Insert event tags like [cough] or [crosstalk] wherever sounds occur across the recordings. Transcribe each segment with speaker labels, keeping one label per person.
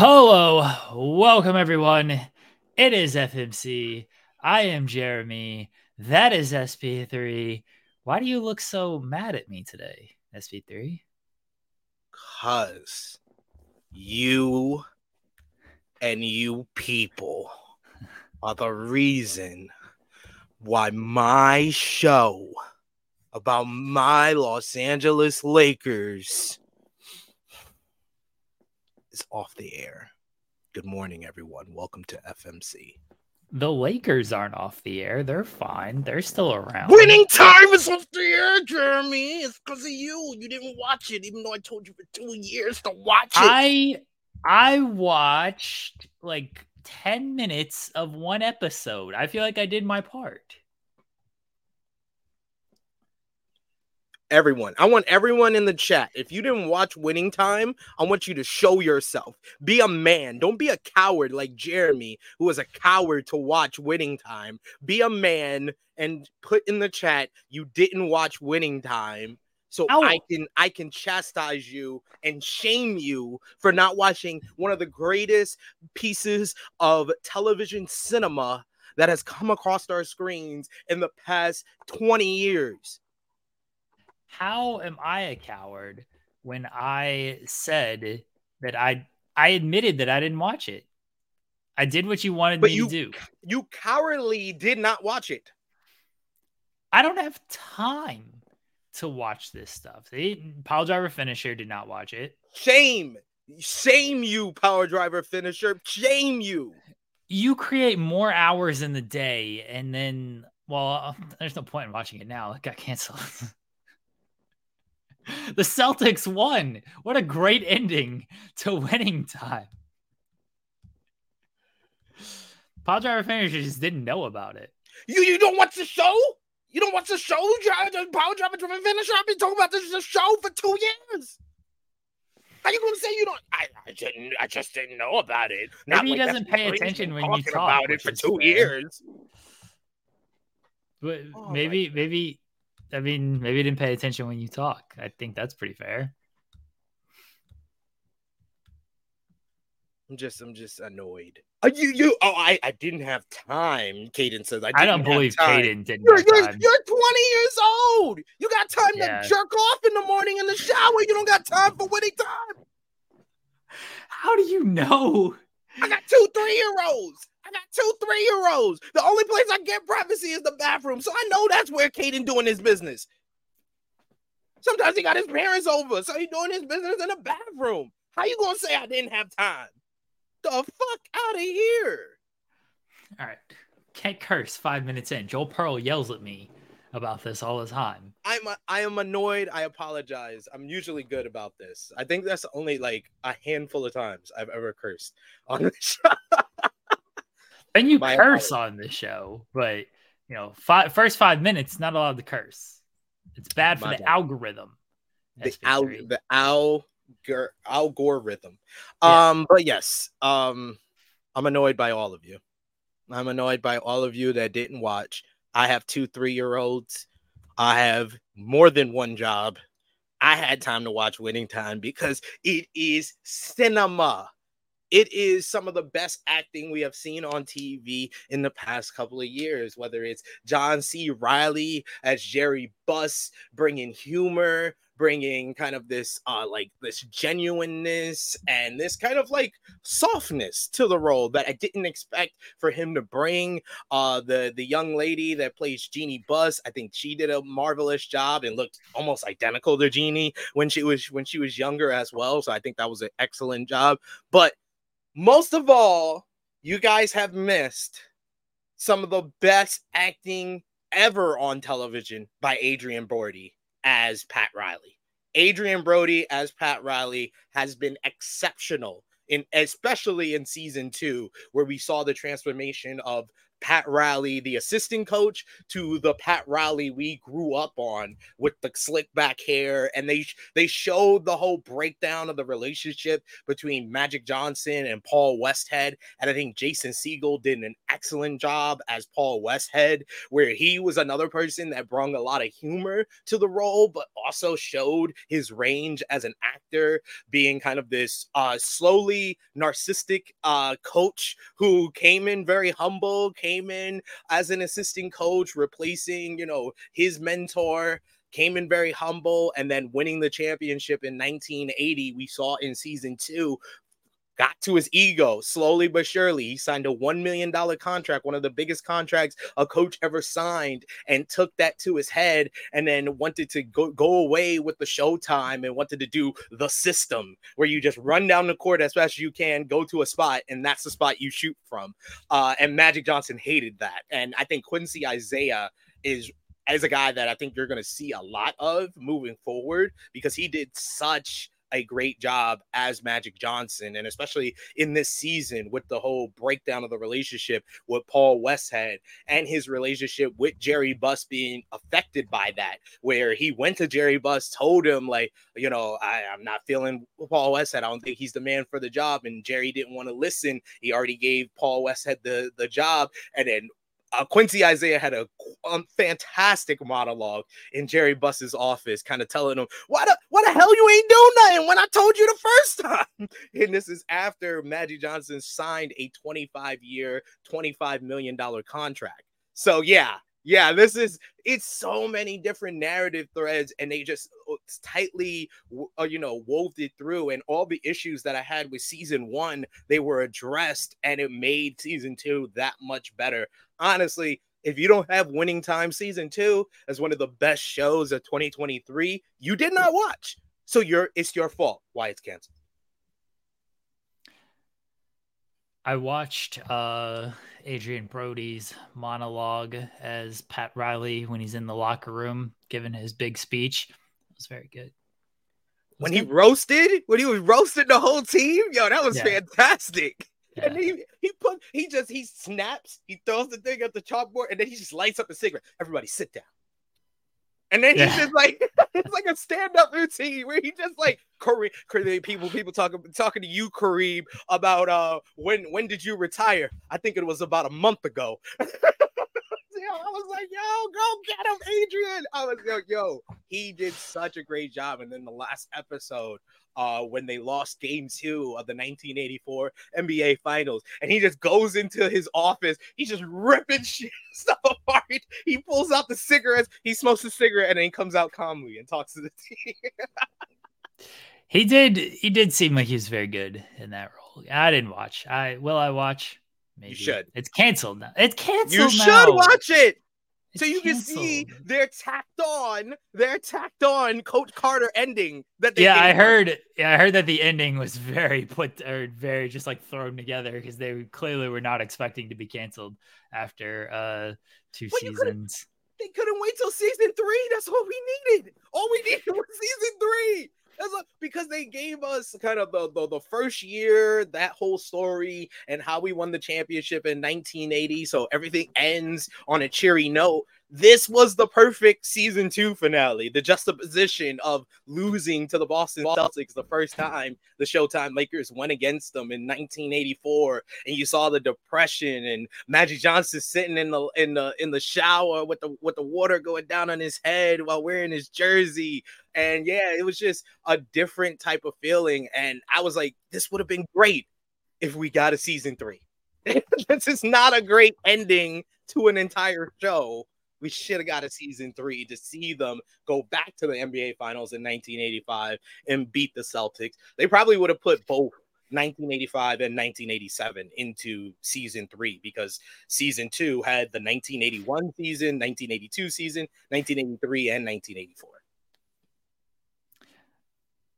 Speaker 1: Hello, welcome everyone. It is FMC. I am Jeremy. That is SP3. Why do you look so mad at me today, SP3?
Speaker 2: Cause you and you people are the reason why my show about my Los Angeles Lakers is off the air. Good morning, everyone. Welcome to FMC.
Speaker 1: The Lakers aren't off the air. They're fine. They're still around.
Speaker 2: Winning time is off the air, Jeremy. It's because of you. You didn't watch it, even though I told you for two years to watch it.
Speaker 1: I I watched like 10 minutes of one episode. I feel like I did my part.
Speaker 2: Everyone. I want everyone in the chat. If you didn't watch Winning Time, I want you to show yourself. Be a man. Don't be a coward like Jeremy, who was a coward to watch Winning Time. Be a man and put in the chat you didn't watch Winning Time. So
Speaker 1: Ow.
Speaker 2: I can I can chastise you and shame you for not watching one of the greatest pieces of television cinema that has come across our screens in the past 20 years.
Speaker 1: How am I a coward when I said that I I admitted that I didn't watch it? I did what you wanted
Speaker 2: But
Speaker 1: me
Speaker 2: you
Speaker 1: to do.
Speaker 2: you cowardly did not watch it.
Speaker 1: I don't have time to watch this stuff. They, Pile Driver Finisher did not watch it.
Speaker 2: Shame. Shame you, power driver finisher. Shame you.
Speaker 1: You create more hours in the day, and then, well, [laughs] there's no point in watching it now. It got canceled. [laughs] [laughs] the Celtics won. What a great ending to winning time. Pile Driver Finisher just didn't know about it.
Speaker 2: You you don't watch the show? You don't watch the show? Power driver driven finisher. I've been talking about this show for two years. How you gonna say you don't? I, I didn't. I just didn't know about it.
Speaker 1: Maybe he doesn't pay attention when you talk,
Speaker 2: about it for two
Speaker 1: fair.
Speaker 2: years.
Speaker 1: But
Speaker 2: Oh,
Speaker 1: maybe, maybe, I mean, maybe he didn't pay attention when you talk. I think that's pretty fair.
Speaker 2: I'm just, I'm just annoyed. Uh, you, you. Oh, I, I didn't have time. Caden says I. Didn't
Speaker 1: I don't believe
Speaker 2: time.
Speaker 1: Caden didn't
Speaker 2: You're,
Speaker 1: have
Speaker 2: you're,
Speaker 1: time.
Speaker 2: you're 20 years old. You got time
Speaker 1: Yeah.
Speaker 2: to jerk off in the morning in the shower. You don't got time for winning time.
Speaker 1: How do you know?
Speaker 2: I got two three year olds. I got two three year olds. The only place I get privacy is the bathroom. So I know that's where Caden doing his business. Sometimes he got his parents over, so he doing his business in the bathroom. How you gonna say I didn't have time? The fuck out of here.
Speaker 1: All right. Can't curse five minutes in. Joel Pearl yells at me about this all the time.
Speaker 2: I'm I am annoyed. I apologize. I'm usually good about this. I think that's only like a handful of times I've ever cursed on the [laughs] show.
Speaker 1: And you
Speaker 2: My
Speaker 1: curse on this show, but you know, five, first five minutes, not allowed to curse. It's bad for
Speaker 2: My
Speaker 1: the algorithm.
Speaker 2: the al
Speaker 1: SP3.
Speaker 2: the al algorithm.
Speaker 1: Yeah.
Speaker 2: Um, but yes, um, I'm annoyed by all of you. I'm annoyed by all of you that didn't watch. I have two three year olds. I have more than one job. I had time to watch Winning Time because it is cinema. It is some of the best acting we have seen on TV in the past couple of years, whether it's John C. Reilly as Jerry Buss bringing humor, bringing kind of this uh like this genuineness and this kind of like softness to the role that I didn't expect for him to bring. Uh the the young lady that plays Jeanie Buss, I think she did a marvelous job and looked almost identical to Jeanie when she was when she was younger as well. So I think that was an excellent job. But most of all, you guys have missed some of the best acting ever on television by Adrien Brody as Pat Riley. Adrien Brody as Pat Riley has been exceptional in especially in season 2 where we saw the transformation of Pat Riley, the assistant coach, to the Pat Riley we grew up on with the slick back hair, and they they showed the whole breakdown of the relationship between Magic Johnson and Paul Westhead, and I think Jason Segel did an excellent job as Paul Westhead, where he was another person that brought a lot of humor to the role, but also showed his range as an actor, being kind of this uh, slowly narcissistic uh, coach who came in very humble. Came came in as an assistant coach, replacing, you know, his mentor came in very humble and then winning the championship in 1980 we saw in season 2 got to his ego slowly but surely. He signed a $1 million contract, one of the biggest contracts a coach ever signed, and took that to his head and then wanted to go, go away with the showtime and wanted to do the system where you just run down the court as fast as you can, go to a spot, and that's the spot you shoot from. Uh, and Magic Johnson hated that. And I think Quincy Isaiah is as a guy that I think you're going to see a lot of moving forward because he did such a great job as Magic Johnson, and especially in this season with the whole breakdown of the relationship with Paul Westhead and his relationship with Jerry Buss being affected by that, where he went to Jerry Buss, told him like, you know, I, am not feeling Paul Westhead. I don't think he's the man for the job, and Jerry didn't want to listen. He already gave Paul Westhead the the job, and then uh, Quincy Isaiah had a um, fantastic monologue in Jerry Buss's office, kind of telling him, "Why the why the hell you ain't doing nothing when I told you the first time?" [laughs] and this is after Magic Johnson signed a 25 year, 25 million dollar contract. So yeah, yeah, this is it's so many different narrative threads, and they just uh, tightly, uh, you know, wove it through. And all the issues that I had with season one, they were addressed, and it made season two that much better. Honestly, if you don't have Winning Time season two as one of the best shows of 2023, you did not watch. So you're it's your fault why it's canceled.
Speaker 1: I watched uh, Adrien Brody's monologue as Pat Riley when he's in the locker room giving his big speech. It was very good.
Speaker 2: Was when good. he roasted, when he was roasting the whole team, yo, that was yeah. fantastic. Yeah. And he he put he just he snaps, he throws the thing at the chalkboard, and then he just lights up a cigarette. Everybody sit down. And then yeah. he's just like [laughs] it's like a stand-up routine where he just like Kareem, people people talking talking to you, Kareem, about uh when when did you retire? I think it was about a month ago. [laughs] I was like, yo, go get him, Adrien. I was like, yo, he did such a great job. And then the last episode, uh, when they lost game two of the 1984 NBA Finals. And he just goes into his office. He's just ripping [laughs] shit, stuff [laughs] apart. He pulls out the cigarettes. He smokes a cigarette and then he comes out calmly and talks to the [laughs] team.
Speaker 1: he did. He did seem like he was very good in that role. I didn't watch. I will. I watch.
Speaker 2: Maybe. You should.
Speaker 1: It's canceled now. It's canceled.
Speaker 2: You
Speaker 1: now.
Speaker 2: should watch it so you canceled. can see they're tacked on, they're tacked on Coach Carter ending that
Speaker 1: Yeah, I heard yeah, I heard that the ending was very put or very just like thrown together because they clearly were not expecting to be canceled after uh two well, seasons.
Speaker 2: They couldn't wait till season three. That's what we needed. All we [laughs] needed was season three a, because they gave us kind of the, the, the first year, that whole story, and how we won the championship in 1980. So everything ends on a cheery note this was the perfect season two finale. The juxtaposition of losing to the Boston Celtics the first time the Showtime Lakers went against them in 1984, and you saw the depression and Magic Johnson sitting in the in the in the shower with the with the water going down on his head while wearing his jersey. And yeah, it was just a different type of feeling. And I was like, this would have been great if we got a season three. [laughs] this is not a great ending to an entire show we should have got a season three to see them go back to the NBA Finals in 1985 and beat the Celtics. They probably would have put both 1985 and 1987 into season three because season two had the 1981 season, 1982 season, 1983, and 1984.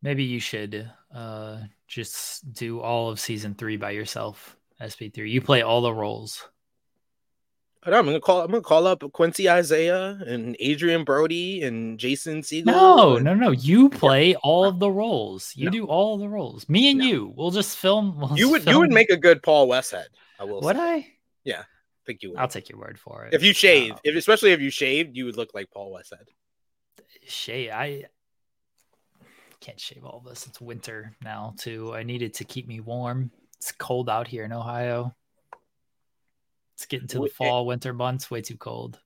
Speaker 1: Maybe you should uh, just do all of season three by yourself, SP3. You play all the roles.
Speaker 2: I'm gonna call. I'm gonna call up Quincy Isaiah and Adrien Brody and Jason Segel.
Speaker 1: No,
Speaker 2: and...
Speaker 1: no, no. You play all of the roles. You no. do all the roles. Me and no. you. We'll just film. We'll
Speaker 2: you would.
Speaker 1: Film.
Speaker 2: You would make a good Paul Westhead. I will.
Speaker 1: Would
Speaker 2: say.
Speaker 1: I?
Speaker 2: Yeah. I think you would.
Speaker 1: I'll take your word for it.
Speaker 2: if you shave,
Speaker 1: Uh,
Speaker 2: if especially if you shaved, you would look like Paul Westhead.
Speaker 1: shave, I can't shave all this. It's winter now too. I need it to keep me warm. It's cold out here in Ohio. It's getting to the fall, winter months. Way too cold.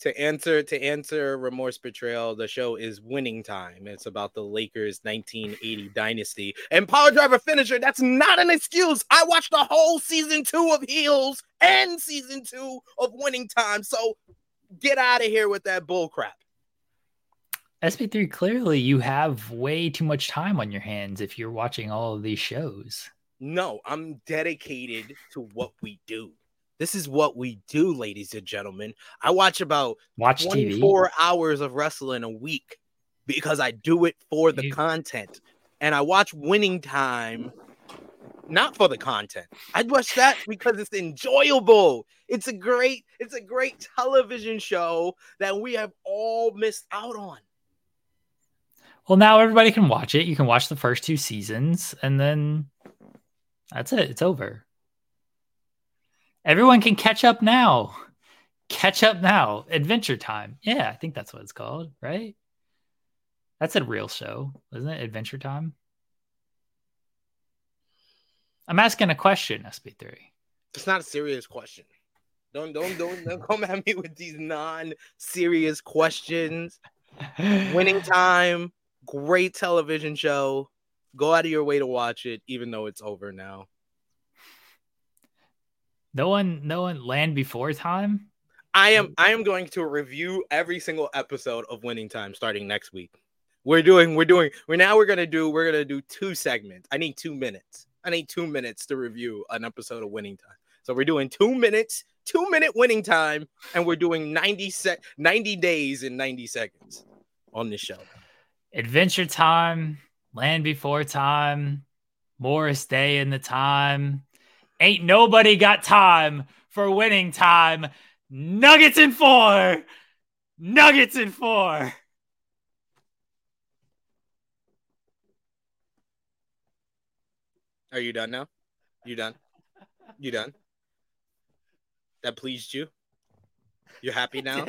Speaker 2: To answer to answer remorse betrayal, the show is Winning Time. It's about the Lakers 1980 dynasty and Power Driver finisher. That's not an excuse. I watched the whole season two of Heels and season two of Winning Time. So get out of here with that bull crap.
Speaker 1: SP3, clearly you have way too much time on your hands if you're watching all of these shows.
Speaker 2: No, I'm dedicated to what we do. This is what we do, ladies and gentlemen. I watch about
Speaker 1: Watch TV.
Speaker 2: 24 hours of wrestling a week because I do it for the content. And I watch Winning Time not for the content. I watch that because it's enjoyable. It's a great it's a great television show that we have all missed out on.
Speaker 1: Well, now everybody can watch it. You can watch the first two seasons, and then that's it. It's over. Everyone can catch up now. Catch up now. Adventure Time. Yeah, I think that's what it's called, right? That's a real show, isn't it? Adventure Time. I'm asking a question, SP3.
Speaker 2: It's not a serious question. Don't don't don't, don't come at me with these non-serious questions. Winning [laughs] Time, great television show. Go out of your way to watch it, even though it's over now.
Speaker 1: No one, no one land before time.
Speaker 2: I am mm. I am going to review every single episode of Winning Time starting next week. We're doing we're doing we're now we're gonna do we're gonna do two segments. I need two minutes. I need two minutes to review an episode of Winning Time. So we're doing two minutes, two minute winning time, and we're doing 90 sec 90 days in 90 seconds on this show.
Speaker 1: Adventure Time, Land Before Time, Morris Day in the Time. Ain't nobody got time for winning time. Nuggets in four. Nuggets in four.
Speaker 2: Are you done now? You done? You done? That pleased you? You're happy [laughs] now?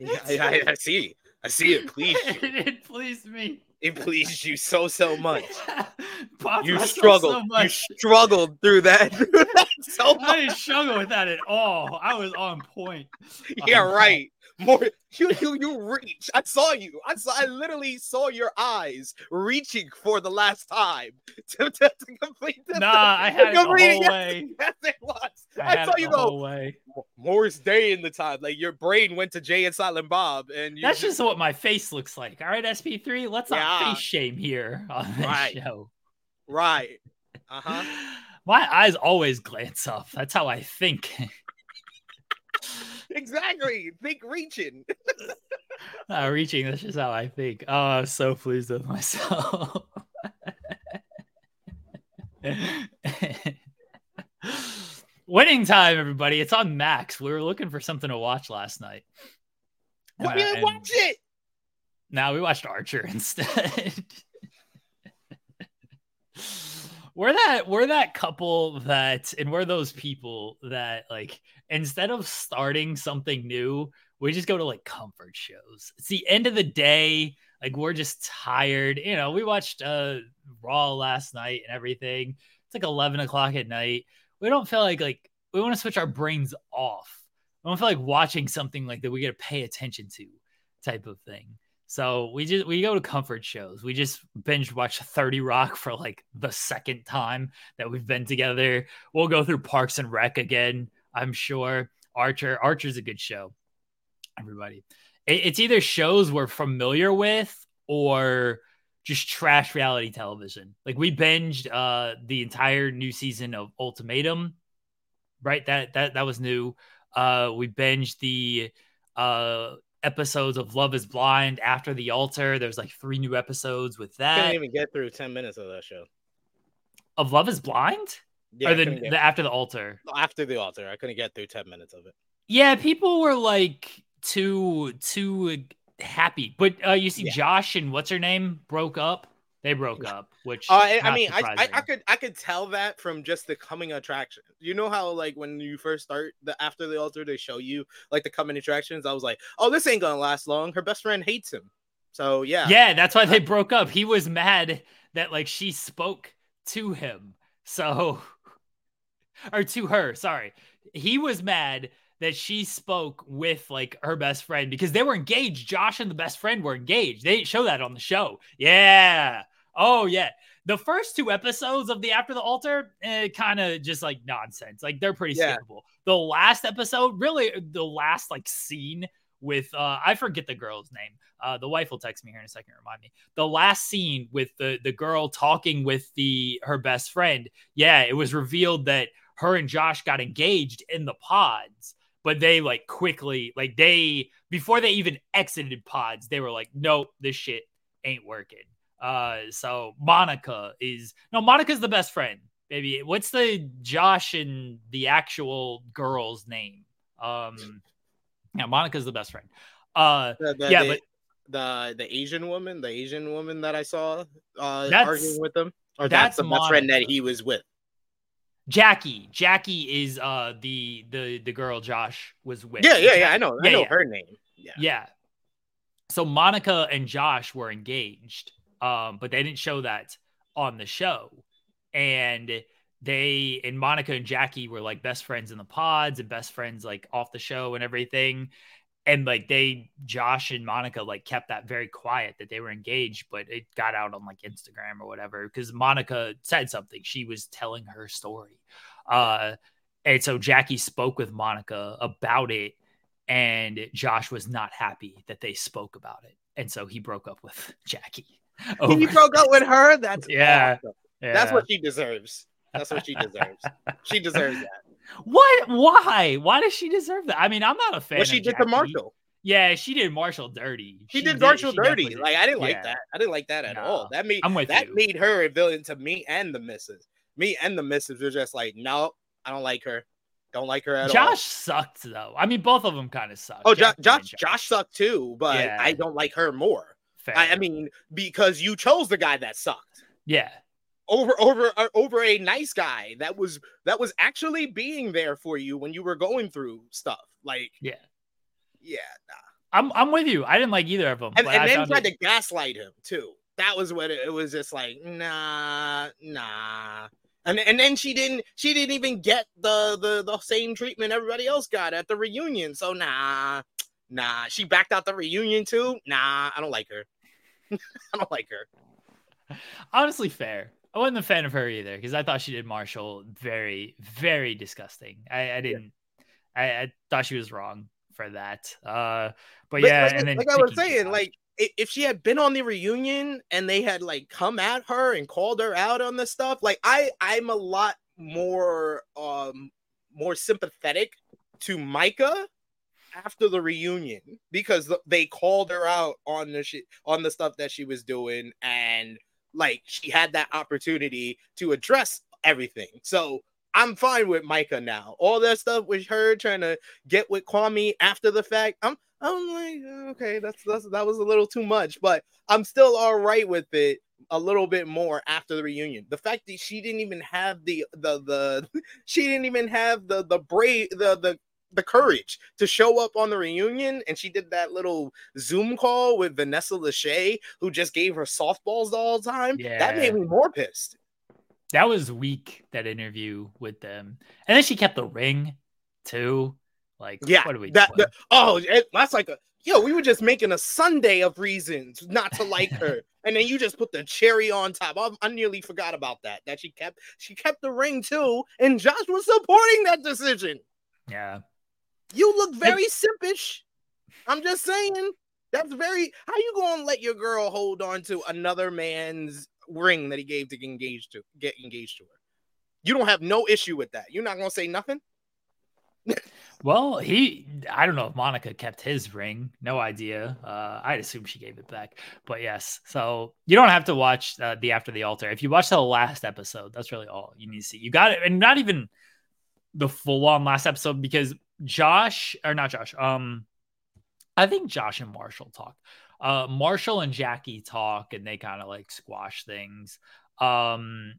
Speaker 2: Yeah, I, I, I see. I see it pleased you. [laughs]
Speaker 1: it pleased me.
Speaker 2: It pleased you so so much. [laughs] You struggled.
Speaker 1: so
Speaker 2: you struggled through that, through [laughs] that so
Speaker 1: I didn't struggle with that at all. I was on point.
Speaker 2: Yeah,
Speaker 1: Um,
Speaker 2: right. More [laughs] you you you reach. I saw you. I saw. I literally saw your eyes reaching for the last time [laughs] to, to, to complete the.
Speaker 1: Nah, I had it the whole
Speaker 2: Yes,
Speaker 1: way.
Speaker 2: yes, it was.
Speaker 1: I,
Speaker 2: I, saw you go.
Speaker 1: way.
Speaker 2: Morris Day in the time. Like your brain went to Jay and Silent Bob, and you
Speaker 1: That's just what my face looks like. All right, SP3, let's not face shame here on this
Speaker 2: Right.
Speaker 1: show.
Speaker 2: right. Uh huh. [laughs]
Speaker 1: My eyes always glance up. That's how I think.
Speaker 2: Exactly. Think reaching. [laughs]
Speaker 1: uh, reaching, that's just how I think. Oh, I'm so pleased with myself. [laughs] Winning time, everybody. It's on Max. We were looking for something to watch last night.
Speaker 2: Why
Speaker 1: Uh,
Speaker 2: didn't watch it?
Speaker 1: Now we watched Archer [laughs] instead. We're that we're that couple that and we're those people that like instead of starting something new, we just go to like comfort shows. It's the end of the day. Like we're just tired. You know, we watched uh Raw last night and everything. It's like 11 o'clock at night. We don't feel like like we want to switch our brains off. We don't feel like watching something like that we got to pay attention to type of thing. So we just we go to comfort shows. We just binge watch [laughs] 30 Rock for like the second time that we've been together. We'll go through Parks and Rec again, I'm sure. Archer, Archer's a good show. Everybody. It- it's either shows we're familiar with or just trash reality television. Like we binged uh the entire new season of Ultimatum. Right? That that that was new. Uh we binged the uh episodes of Love is Blind after the altar. There's like three new episodes with that.
Speaker 2: Couldn't even get through 10 minutes of that show.
Speaker 1: of Love is Blind
Speaker 2: Yeah,
Speaker 1: or the, the after the altar.
Speaker 2: after the altar. I couldn't get through 10 minutes of it.
Speaker 1: Yeah, people were like too too happy, but uh, you see
Speaker 2: Yeah.
Speaker 1: Josh and what's her name broke up. They broke up, which
Speaker 2: uh, I, I mean, I, I, I could I could tell that from just the coming attraction. You know how like when you first start the after the altar, they show you like the coming attractions. I was like, oh, this ain't gonna last long. Her best friend hates him, so yeah,
Speaker 1: yeah, that's why they broke up. He was mad that like she spoke to him, so [laughs] or to her. Sorry, he was mad that she spoke with like her best friend because they were engaged. Josh and the best friend were engaged. They didn't show that on the show. Yeah. Oh yeah. The first two episodes of the After the Altar, eh, kind of just like nonsense. Like they're pretty yeah. skippable. The last episode, really, the last like scene with uh I forget the girl's name. Uh the wife will text me here in a second, remind me. The last scene with the the girl talking with the her best friend. Yeah, it was revealed that her and Josh got engaged in the pods but they like quickly like they before they even exited pods they were like nope this shit ain't working uh so monica is no monica's the best friend baby what's the josh and the actual girl's name um yeah monica's the best friend uh
Speaker 2: the, the,
Speaker 1: yeah
Speaker 2: the,
Speaker 1: but
Speaker 2: the the asian woman the asian woman that i saw uh arguing with them or that's,
Speaker 1: that's
Speaker 2: the best friend that he was with
Speaker 1: Jackie. Jackie is uh the the the girl Josh was with.
Speaker 2: Yeah, yeah, yeah. I know. Yeah, I know yeah. her name.
Speaker 1: Yeah. Yeah. So Monica and Josh were engaged, um, but they didn't show that on the show. And they and Monica and Jackie were like best friends in the pods and best friends like off the show and everything. And like they josh and monica like kept that very quiet that they were engaged but it got out on like instagram or whatever because monica said something. She was telling her story. Uh and so jackie spoke with monica about it and josh was not happy that they spoke about it. And so he broke up with [laughs] jackie Oh
Speaker 2: he broke up with her that's [laughs]
Speaker 1: yeah,
Speaker 2: awesome. yeah. that's what she deserves that's what she deserves she deserves that [laughs]
Speaker 1: what? Why? Why does she deserve that? I mean, I'm not a fan.
Speaker 2: What she did
Speaker 1: Jackie.
Speaker 2: to Marshall.
Speaker 1: Yeah, she did Marshall dirty.
Speaker 2: She, she did Marshall dirty. Like I didn't like that. I didn't like that at no, all. That made that you. made her a villain to me and the missus. Me and the missus were just like, no, I don't like her. Don't like her at
Speaker 1: Josh
Speaker 2: all.
Speaker 1: Josh sucked though. I mean, both of them kind of sucked.
Speaker 2: Oh, Josh, Josh, Josh sucked too, but yeah. I don't like her more. I, I mean, because you chose the guy that sucked.
Speaker 1: Yeah
Speaker 2: over over uh, over a nice guy that was that was actually being there for you when you were going through stuff. Like
Speaker 1: yeah,
Speaker 2: yeah, nah.
Speaker 1: I'm I'm with you. I didn't like either of them,
Speaker 2: and, and then tried it... to gaslight him too. That was what it, it was. Just like nah, nah. And, and then she didn't she didn't even get the, the the same treatment everybody else got at the reunion. So nah, nah. She backed out the reunion too. Nah, I don't like her. [laughs] I don't like her.
Speaker 1: Honestly, fair. I wasn't a fan of her either because I thought she did Marshall very, very disgusting. I, I didn't. Yeah. I, I, thought she was wrong for that. Uh, but, yeah,
Speaker 2: like,
Speaker 1: and then
Speaker 2: like I was saying, Josh. like if she had been on the reunion and they had like come at her and called her out on this stuff, like I, I'm a lot more, um, more sympathetic to Micah after the reunion because they called her out on the shit on the stuff that she was doing and like she had that opportunity to address everything. So I'm fine with Micah now. All that stuff with her trying to get with Kwame after the fact, I'm I'm like, okay, that's, that's that was a little too much, but I'm still all right with it a little bit more after the reunion. The fact that she didn't even have the the the [laughs] she didn't even have the the brave the the the courage to show up on the reunion and she did that little zoom call with vanessa lachey who just gave her softballs all the time. Yeah. that made me more pissed.
Speaker 1: That was weak that interview with them. And then she kept the ring too. Like yeah what do we
Speaker 2: that, that oh it, that's like a yo we were just making a sunday of reasons not to like her. [laughs] And then you just put the cherry on top. I, I nearly forgot about that that she kept she kept the ring too. And josh was supporting that decision.
Speaker 1: Yeah
Speaker 2: you look very simpish. I'm just saying. That's very. How you gonna let your girl hold on to another man's ring that he gave to get engaged to get engaged to her? You don't have no issue with that. You're not gonna say nothing. [laughs]
Speaker 1: well, he. I don't know if Monica kept his ring. No idea. Uh, I'd assume she gave it back. But yes, so you don't have to watch uh, the After the Altar. If you watch the last episode, that's really all you need to see. You got it, and not even the full on last episode because Josh or not Josh, um, I think Josh and Marshall talk. Uh, Marshall and Jackie talk, and they kind of like squash things. Um,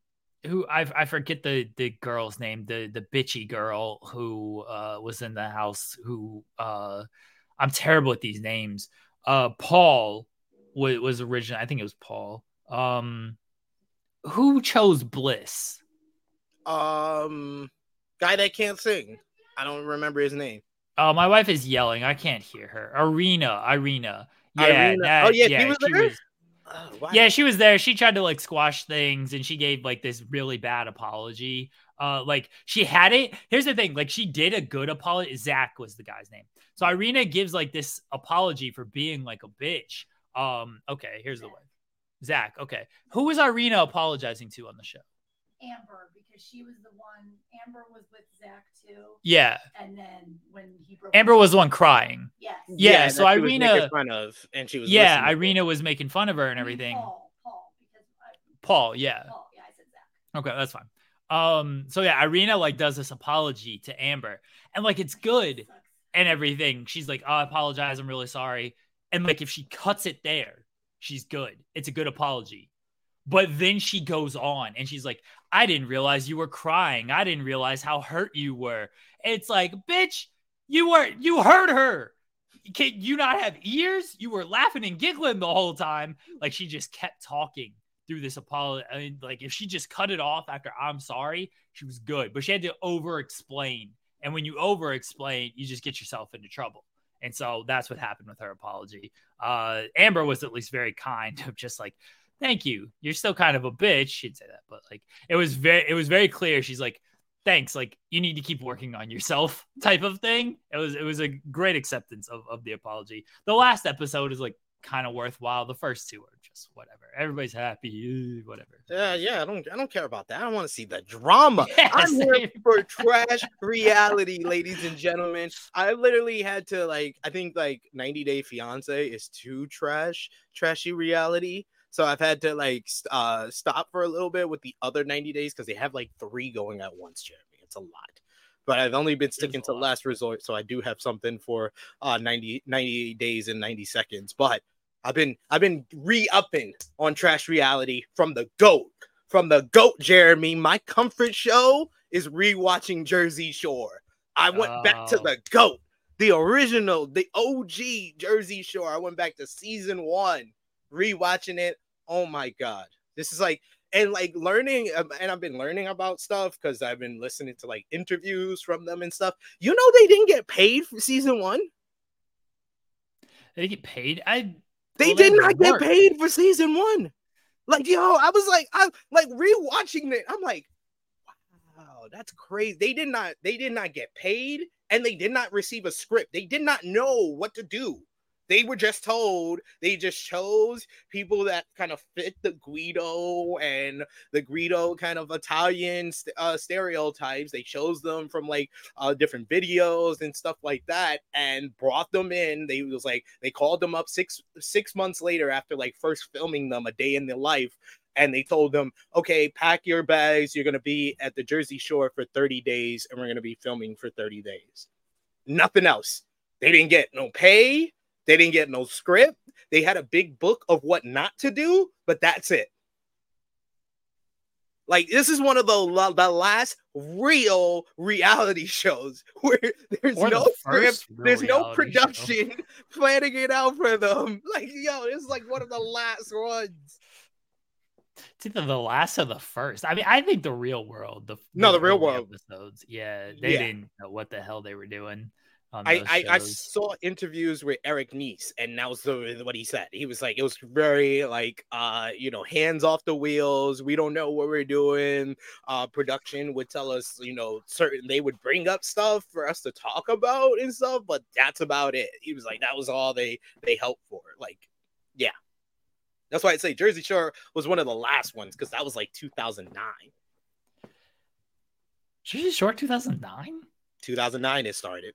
Speaker 1: who I I forget the the girl's name, the the bitchy girl who uh was in the house. Who uh, I'm terrible at these names. Uh, Paul was was original. I think it was Paul. Um, who chose Bliss?
Speaker 2: Um, guy that can't sing. I don't remember his name.
Speaker 1: Oh, my wife is yelling. I can't hear her. Arena, Irina. Yeah,
Speaker 2: Irina.
Speaker 1: that-
Speaker 2: oh yeah,
Speaker 1: yeah,
Speaker 2: he was
Speaker 1: she
Speaker 2: there.
Speaker 1: was-
Speaker 2: Oh, why-
Speaker 1: yeah, she was there. She tried to like squash things and she gave like this really bad apology. Uh like she had it. Here's the thing, like she did a good apology. Zach was the guy's name. So Irina gives like this apology for being like a bitch. Um, okay, here's the one. Zach, okay. Who was Irina apologizing to on the show?
Speaker 3: Amber because she was the one. Amber was with Zach too,
Speaker 1: Yeah.
Speaker 3: and then when he broke.
Speaker 1: Amber was the one crying.
Speaker 3: Yes.
Speaker 1: Yeah,
Speaker 2: that
Speaker 1: so
Speaker 2: she
Speaker 1: Irina-
Speaker 2: making fun of, and she was
Speaker 1: Yeah,
Speaker 2: listening.
Speaker 1: Irina was making fun of her and
Speaker 3: I mean,
Speaker 1: everything.
Speaker 3: Paul, Paul, because I,
Speaker 1: Paul, yeah.
Speaker 3: Paul, yeah, I said Zach.
Speaker 1: Okay, that's fine. Um, so yeah, Irina like does this apology to Amber, and like it's good and everything. She's like, "Oh, I apologize. I'm really sorry." And like if she cuts it there, she's good. It's a good apology. But then she goes on and she's like, "I didn't realize you were crying. I didn't realize how hurt you were." It's like, "Bitch, you were you hurt her. Can you not have ears? You were laughing and giggling the whole time." Like she just kept talking through this apology. I mean, like if she just cut it off after "I'm sorry," she was good. But she had to over explain. And when you over explain, you just get yourself into trouble. And so that's what happened with her apology. Uh, Amber was at least very kind [laughs] of just like, thank you. You're still kind of a bitch. She'd say that, but like it was very, it was very clear. She's like, thanks. Like you need to keep working on yourself [laughs] type of thing. It was, it was a great acceptance of, of the apology. The last episode is like kind of worthwhile. The first two are just whatever. Everybody's happy, eh, whatever.
Speaker 2: Yeah, yeah, I don't, I don't care about that. I don't want to see the drama. [laughs]
Speaker 1: Yeah,
Speaker 2: I'm here for [laughs] trash reality, ladies and gentlemen. I literally had to like, I think like 90 Day Fiance is too trash, trashy reality. So I've had to like uh stop for a little bit with the other 90 days because they have like three going at once, Jeremy. It's a lot. But I've only been sticking to
Speaker 1: lot.
Speaker 2: last resort, so I do have something for uh 90 90 days and 90 seconds. But I've been I've been re-upping on trash reality from the GOAT. From the GOAT, Jeremy. My comfort show is rewatching Jersey Shore. I went back to
Speaker 1: Oh.
Speaker 2: the GOAT, the original, the OG Jersey Shore. I went back to season one, rewatching it. Oh my god. This is like and like learning um, and I've been learning about stuff because I've been listening to like interviews from them and stuff. You know they didn't get paid for season one.
Speaker 1: They get paid. I
Speaker 2: They
Speaker 1: Well,
Speaker 2: did not get
Speaker 1: work.
Speaker 2: paid for season one. Like, yo, I was like, I like rewatching it. I'm like, wow, that's crazy. They did not, they did not get paid and they did not receive a script. They did not know what to do. They were just told, they just chose people that kind of fit the Guido and the Guido kind of Italian uh, stereotypes. They chose them from like uh, different videos and stuff like that and brought them in. They was like they called them up six six months later after like first filming them a day in their life. And they told them, okay, pack your bags. You're going to be at the Jersey Shore for 30 days and we're going to be filming for 30 days. Nothing else. They didn't get no pay. They didn't get no script. They had a big book of what not to do, but that's it. Like this is one of the the last real reality [laughs] shows where there's
Speaker 1: Or
Speaker 2: no
Speaker 1: first
Speaker 2: script, there's no
Speaker 1: reality show.
Speaker 2: production [laughs] planning it out for them. [laughs] Like yo, this is like one of the last ones.
Speaker 1: It's either the last or the first. I mean, I think the real world, the
Speaker 2: No, the real world.
Speaker 1: episodes. Yeah, they
Speaker 2: Yeah.
Speaker 1: didn't know what the hell they were doing.
Speaker 2: I, I, I saw interviews with Eric Nies, and that was the, what he said. He was like, it was very like, uh, you know, hands off the wheels. We don't know what we're doing. Uh, production would tell us, you know, certain they would bring up stuff for us to talk about and stuff, but that's about it. He was like, that was all they they helped for. Like, yeah, that's why I'd say Jersey Shore was one of the last ones because that was like 2009.
Speaker 1: Jersey Shore 2009.
Speaker 2: 2009 it started.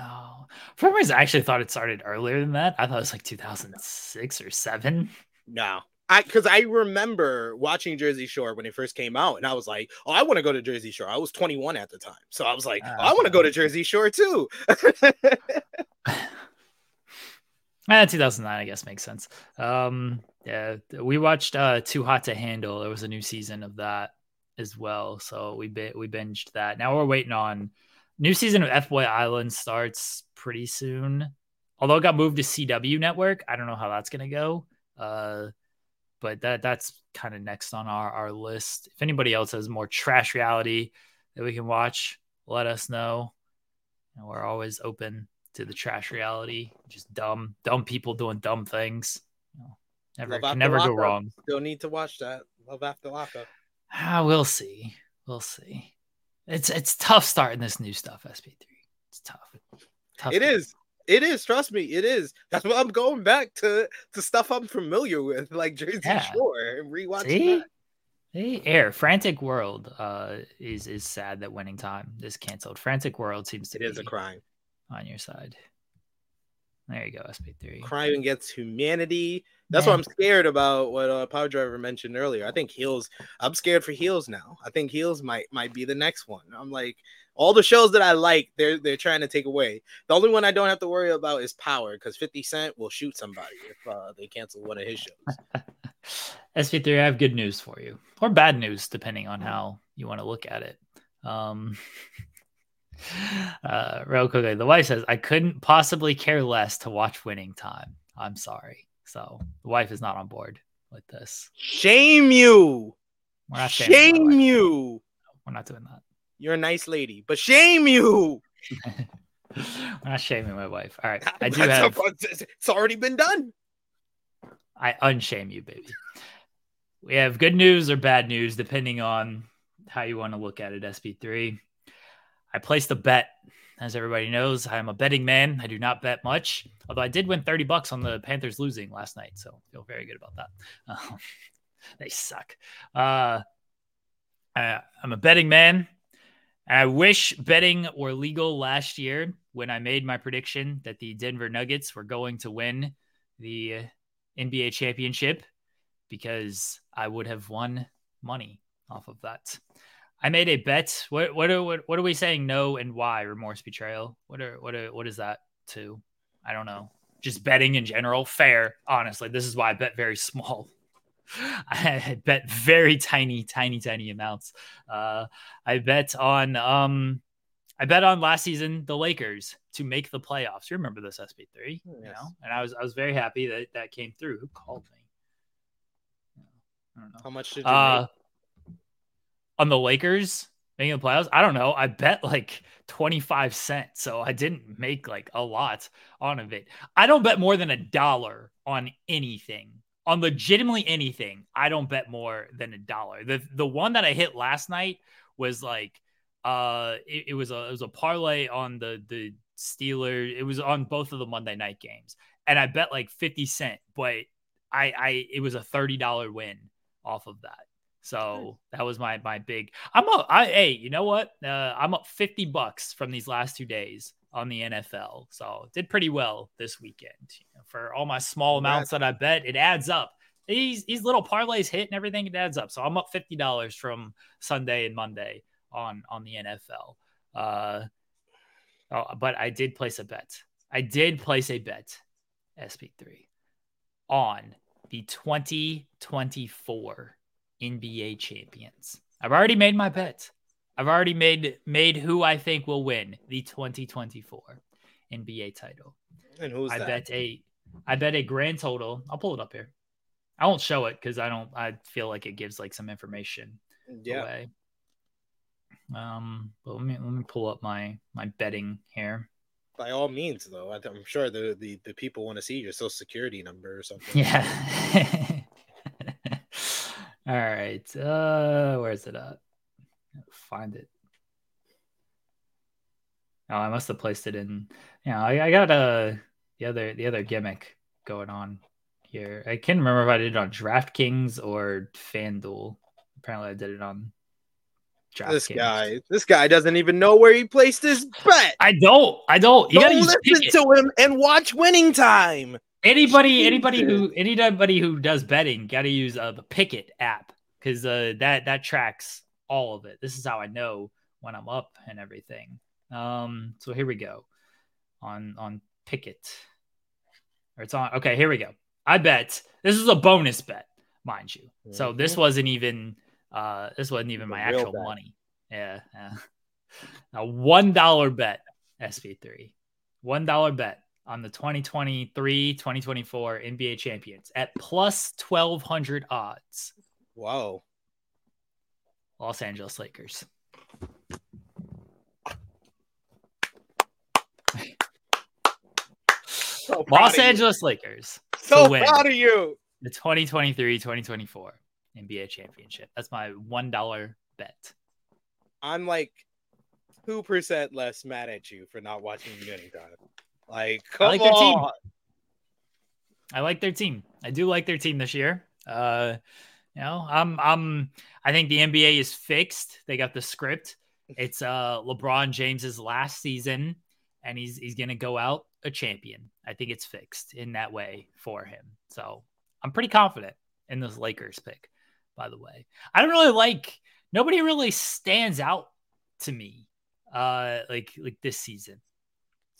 Speaker 1: Oh, for some reason, I actually thought it started earlier than that. I thought it was like 2006 or seven.
Speaker 2: No. I because I remember watching Jersey Shore when it first came out, and I was like, "Oh, I want to go to Jersey Shore." I was 21 at the time, so I was like,
Speaker 1: Ah,
Speaker 2: oh, "I want to go to Jersey Shore too." [laughs] [laughs]
Speaker 1: Eh, 2009, I guess makes sense. Um, yeah, we watched uh, Too Hot to Handle. There was a new season of that as well, so we bi- we binged that. Now we're waiting on new season of F Boy Island starts pretty soon. Although it got moved to CW Network, I don't know how that's gonna go. Uh, but that that's kind of next on our our list. If anybody else has more trash reality that we can watch, let us know. And we're always open to the trash reality. Just dumb, dumb people doing dumb things. You know, never
Speaker 2: Love
Speaker 1: can
Speaker 2: After
Speaker 1: never go wrong.
Speaker 2: Still need to watch that. Love after lockup.
Speaker 1: Ah, we'll see. We'll see. It's it's tough starting this new stuff, SP3. It's tough. tough
Speaker 2: It is. It is. Trust me. It is. That's why I'm going back to to stuff I'm familiar with, [laughs] like Jersey
Speaker 1: Yeah.
Speaker 2: Shore, and rewatching
Speaker 1: See?
Speaker 2: that.
Speaker 1: Hey, Air Frantic World uh, is is sad that Winning Time is canceled. Frantic World seems to
Speaker 2: It is a crime.
Speaker 1: on your side. There you go, SP3.
Speaker 2: Crime against humanity. That's what I'm scared about. What uh, Power Driver mentioned earlier. I think Heels. I'm scared for Heels now. I think Heels might might be the next one. I'm like all the shows that I like. They're they're trying to take away. The only one I don't have to worry about is Power because 50 Cent will shoot somebody if uh, they cancel one of his shows. [laughs]
Speaker 1: SP3, I have good news for you, or bad news, depending on how you want to look at it. Um, [laughs] uh, real quickly, the wife says, I couldn't possibly care less to watch Winning Time. I'm sorry. So the wife is not on board with this.
Speaker 2: Shame you.
Speaker 1: We're not
Speaker 2: Shame you.
Speaker 1: We're not doing that.
Speaker 2: You're a nice lady, but shame you. [laughs]
Speaker 1: We're not shaming my wife. All right. I [laughs] do have,
Speaker 2: it's already been done.
Speaker 1: I unshame you, baby. We have good news or bad news, depending on how you want to look at it, SP3. I placed a bet. As everybody knows, I'm a betting man. I do not bet much, although I did win 30 bucks on the Panthers losing last night. So I feel very good about that. [laughs] Um, they suck. Uh, I, I'm a betting man. I wish betting were legal last year when I made my prediction that the Denver Nuggets were going to win the NBA championship because I would have won money off of that. I made a bet. What what are what, what are we saying no and why remorse betrayal? What are what are what is that to? I don't know. Just betting in general, fair. Honestly, this is why I bet very [laughs] small. I bet very tiny, tiny, tiny amounts. Uh, I bet on um, I bet on last season the Lakers to make the playoffs. You remember this SP3, you
Speaker 2: Yes.
Speaker 1: know? And I was I was very happy that that came through. Who called me? I don't know.
Speaker 2: How much did you
Speaker 1: Uh,
Speaker 2: make?
Speaker 1: On the Lakers making the playoffs, I don't know. I bet like 25 cents. So I didn't make like a lot on of it. I don't bet more than a dollar on anything. On legitimately anything, I don't bet more than a dollar. The the one that I hit last night was like uh it, it was a it was a parlay on the the Steelers. It was on both of the Monday night games. And I bet like 50 cent, but I I it was a $30 win off of that. So that was my my big. I'm up. I hey, you know what? Uh, I'm up fifty bucks from these last two days on the NFL. So did pretty well this weekend. You know, for all my small amounts that I bet, it adds up. These these little parlays hit and everything, it adds up. So I'm up fifty dollars from Sunday and Monday on on the NFL. Uh, oh, but I did place a bet. I did place a bet, SP3, on the 2024 NBA champions. I've already made my bet. I've already made made who I think will win the 2024 NBA title.
Speaker 2: And who's
Speaker 1: I
Speaker 2: that?
Speaker 1: bet a I bet a grand total. I'll pull it up here. I won't show it because I don't I feel like it gives like some information
Speaker 2: yeah.
Speaker 1: away. Um, but let me let me pull up my my betting here.
Speaker 2: By all means, though, I I'm sure the, the the people want to see your social security number or something.
Speaker 1: Yeah. [laughs] All right. Uh where's it at? Find it. Oh, I must have placed it in. Yeah, I, I got a the other the other gimmick going on here. I can't remember if I did it on DraftKings or FanDuel. Apparently, I did it on DraftKings.
Speaker 2: This guy, this guy doesn't even know where he placed his bet.
Speaker 1: I don't. I don't. You
Speaker 2: Don't listen to him and watch Winning Time.
Speaker 1: Anybody, anybody who, anybody who does betting, got to use uh, the Pikkit app because uh, that that tracks all of it. This is how I know when I'm up and everything. Um, so here we go on on Pikkit. Or it's on. Okay, here we go. I bet this is a bonus bet, mind you. So this wasn't even uh this wasn't even
Speaker 2: The
Speaker 1: my actual
Speaker 2: bet.
Speaker 1: money. Yeah. yeah. [laughs] A one dollar bet, SP3. One dollar bet on the 2023 2024 NBA champions at plus 1200 odds.
Speaker 2: Wow.
Speaker 1: Los Angeles Lakers.
Speaker 2: So
Speaker 1: Los. Angeles Lakers.
Speaker 2: So proud of you.
Speaker 1: The 2023 2024 NBA championship. That's my $1 bet.
Speaker 2: I'm like two percent less mad at you for not watching you anytime. Like, come
Speaker 1: like their team.
Speaker 2: on.
Speaker 1: I like their team. I do like their team this year. Uh, you know, I'm I'm I think the NBA is fixed. They got the script. It's uh LeBron James's last season, and he's he's gonna go out a champion. I think it's fixed in that way for him. So I'm pretty confident in this Lakers pick. By the way, I don't really like nobody really stands out to me. Uh, like like this season.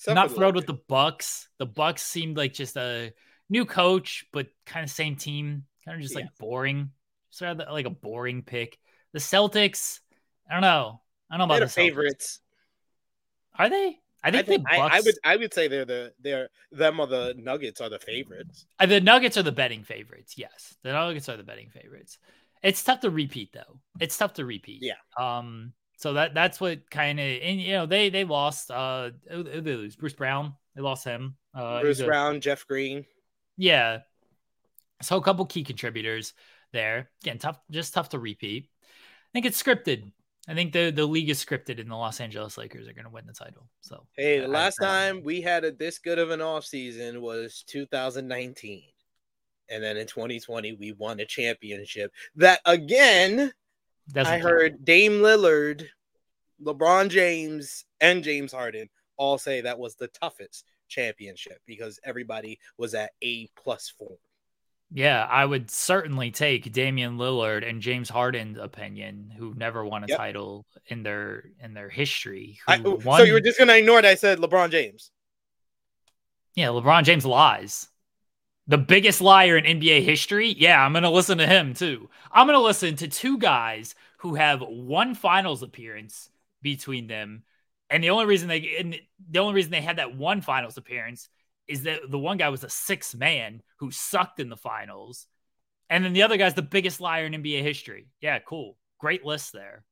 Speaker 2: Except
Speaker 1: not thrilled with
Speaker 2: Lakers.
Speaker 1: the Bucks. The Bucks seemed like just a new coach, but kind of same team, kind of just
Speaker 2: Yeah.
Speaker 1: like boring. Sort of like a boring pick. The Celtics, I don't know. I don't know
Speaker 2: They're
Speaker 1: about
Speaker 2: the
Speaker 1: Celtics.
Speaker 2: favorites.
Speaker 1: Are they? I
Speaker 2: I
Speaker 1: think,
Speaker 2: think
Speaker 1: the
Speaker 2: I,
Speaker 1: Bucks.
Speaker 2: I would I would say they're the they're them or the Nuggets are the favorites.
Speaker 1: uh, the Nuggets are the betting favorites. Yes, the Nuggets are the betting favorites. It's tough to repeat though. It's tough to repeat.
Speaker 2: Yeah.
Speaker 1: Um. So that that's what kind of and you know they they lost. Uh, they lose Bruce Brown. They lost him. Uh,
Speaker 2: Bruce
Speaker 1: a-
Speaker 2: Brown, Jeff Green.
Speaker 1: Yeah. So a couple key contributors there. Again, tough, just tough to repeat. I think it's scripted. I think the the league is scripted, and the Los Angeles Lakers are going to win the title. So
Speaker 2: Hey, the
Speaker 1: I-
Speaker 2: last
Speaker 1: I-
Speaker 2: time we had a this good of an off season was 2019. And then in 2020 we won a championship. That again, I
Speaker 1: count.
Speaker 2: heard Dame Lillard, LeBron James, and James Harden all say that was the toughest championship because everybody was at A plus form.
Speaker 1: Yeah, I would certainly take Damian Lillard and James Harden's opinion, who never won a
Speaker 2: Yep.
Speaker 1: title in their in their history.
Speaker 2: I,
Speaker 1: who
Speaker 2: so you were just gonna ignore that I said LeBron James.
Speaker 1: Yeah, LeBron James lies. The biggest liar in NBA history. Yeah, I'm going to listen to him too. I'm going to listen to two guys who have one finals appearance between them. And the only reason they the only reason they had that one finals appearance is that the one guy was a six man who sucked in the finals. And then the other guy's the biggest liar in NBA history. Yeah, cool. Great list there.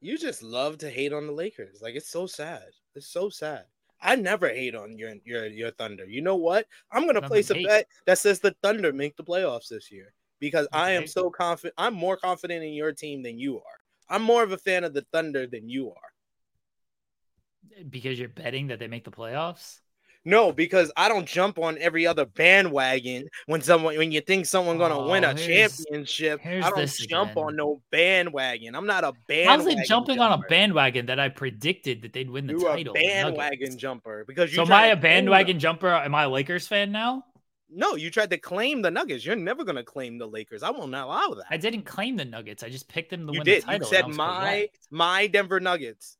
Speaker 2: You just love to hate on the Lakers. Like it's so sad. It's so sad. I never hate on your your your Thunder. You know what? I'm gonna place a bet that says the Thunder make the playoffs this year because I am so confident. I'm more confident in your team than you are. I'm more of a fan of the Thunder than you are.
Speaker 1: Because you're betting that they make the playoffs.
Speaker 2: No, because I don't jump on every other bandwagon when someone when you think someone gonna win
Speaker 1: Oh,
Speaker 2: a
Speaker 1: here's-
Speaker 2: championship. I don't jump
Speaker 1: again.
Speaker 2: on no bandwagon. I'm not a bandwagon.
Speaker 1: How's it jumping on a bandwagon that I predicted that they'd win the
Speaker 2: You a
Speaker 1: title? the
Speaker 2: bandwagon jumper because you
Speaker 1: So am I
Speaker 2: to
Speaker 1: a bandwagon jumper? Am I a Lakers fan now?
Speaker 2: No, you tried to claim the Nuggets. You're never gonna claim the Lakers. I will not allow that.
Speaker 1: I didn't claim the Nuggets. I just picked them to
Speaker 2: you
Speaker 1: win
Speaker 2: did.
Speaker 1: the title.
Speaker 2: You said my
Speaker 1: correct.
Speaker 2: my Denver Nuggets.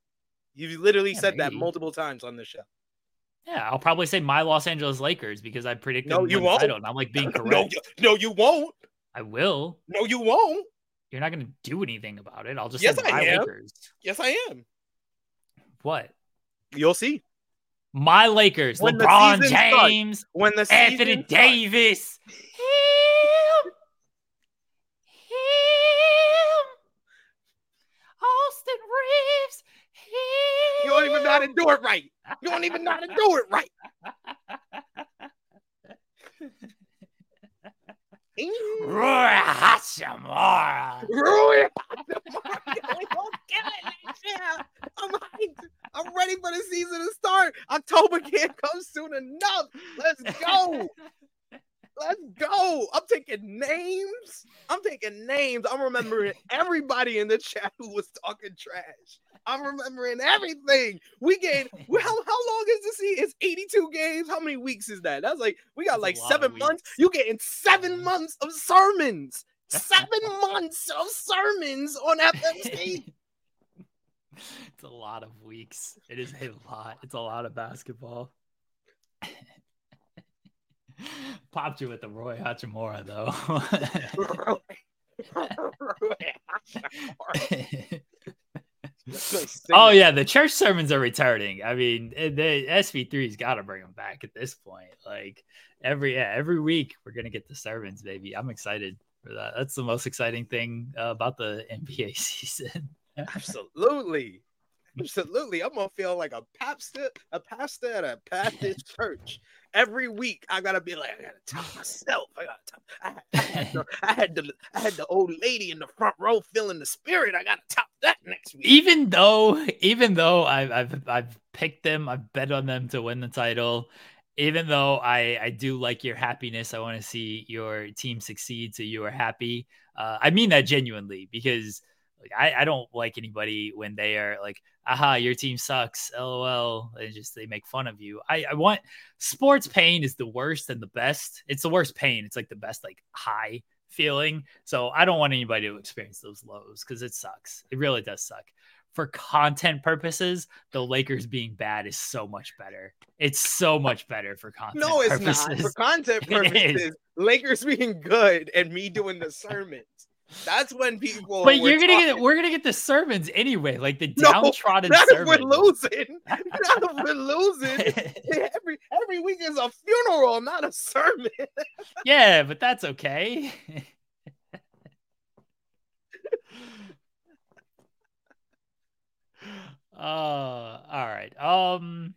Speaker 2: You literally
Speaker 1: Yeah,
Speaker 2: said that multiple times on the show.
Speaker 1: Yeah, I'll probably say my Los Angeles Lakers because I predicted
Speaker 2: No, you won't.
Speaker 1: title, and I'm like being [laughs] correct.
Speaker 2: no, you, no, you won't.
Speaker 1: I will.
Speaker 2: No, you won't.
Speaker 1: You're not going to do anything about it. I'll just
Speaker 2: Yes,
Speaker 1: say
Speaker 2: I
Speaker 1: my
Speaker 2: am.
Speaker 1: Lakers.
Speaker 2: Yes, I am.
Speaker 1: What?
Speaker 2: You'll see
Speaker 1: My Lakers.
Speaker 2: When
Speaker 1: LeBron
Speaker 2: season starts.
Speaker 1: James,
Speaker 2: when the
Speaker 1: Anthony
Speaker 2: starts.
Speaker 1: Davis. Him. Him. Austin Reaves. Him.
Speaker 2: You don't even know how to do it right. You don't even know how to do it right.
Speaker 1: Roy
Speaker 2: it that shit. I'm hyped. I'm ready for the season to start. October can't come soon enough. Let's go. Let's go. I'm taking names. I'm taking names. I'm remembering everybody in the chat who was talking trash. I'm remembering everything. We gained. How, how long is the season? It's 82 games. How many weeks is that? That's like we got
Speaker 1: That's
Speaker 2: like seven months. You getting seven months of sermons. [laughs] Seven months of sermons on FMC.
Speaker 1: it's a lot of weeks. It is a lot. It's a lot of basketball. Popped you with the Rui Hachimura though. [laughs] [laughs] oh yeah, the church sermons are returning. I mean, eh, the SP3's got to bring them back at this point. Like every yeah, every week we're gonna get the sermons, baby. I'm excited for that. That's the most exciting thing uh, about the [laughs] NBA season.
Speaker 2: Absolutely. Absolutely. I'm gonna feel like a pastor, a pastor at a Baptist [laughs] church. Every week I gotta be like, I gotta tell myself. I gotta tell I, I, had the, [laughs] I had the I had the old lady in the front row feeling the spirit. I gotta top that next week.
Speaker 1: Even though, even though I've I've I've picked them, I've bet on them to win the title. Even though I I do like your happiness, I want to see your team succeed, so you are happy. Uh, I mean that genuinely because like I, I don't like anybody when they are like, aha, your team sucks, lol, and just they make fun of you. I, I want sports pain is the worst and the best. It's the worst pain. It's like the best like high feeling. So I don't want anybody to experience those lows because it sucks. It really does suck. For content purposes, the Lakers being bad is so much better. It's so much better for content.
Speaker 2: No, it's
Speaker 1: purposes.
Speaker 2: not. For content [laughs] purposes, Lakers being good and me doing the sermons. That's when people.
Speaker 1: But you're gonna talking. get we're gonna get the sermons anyway, like the downtrodden.
Speaker 2: No, not we're losing. [laughs] not if we're losing. [laughs] every every week is a funeral, not a sermon. [laughs]
Speaker 1: yeah, but that's okay. uh, all right. Um.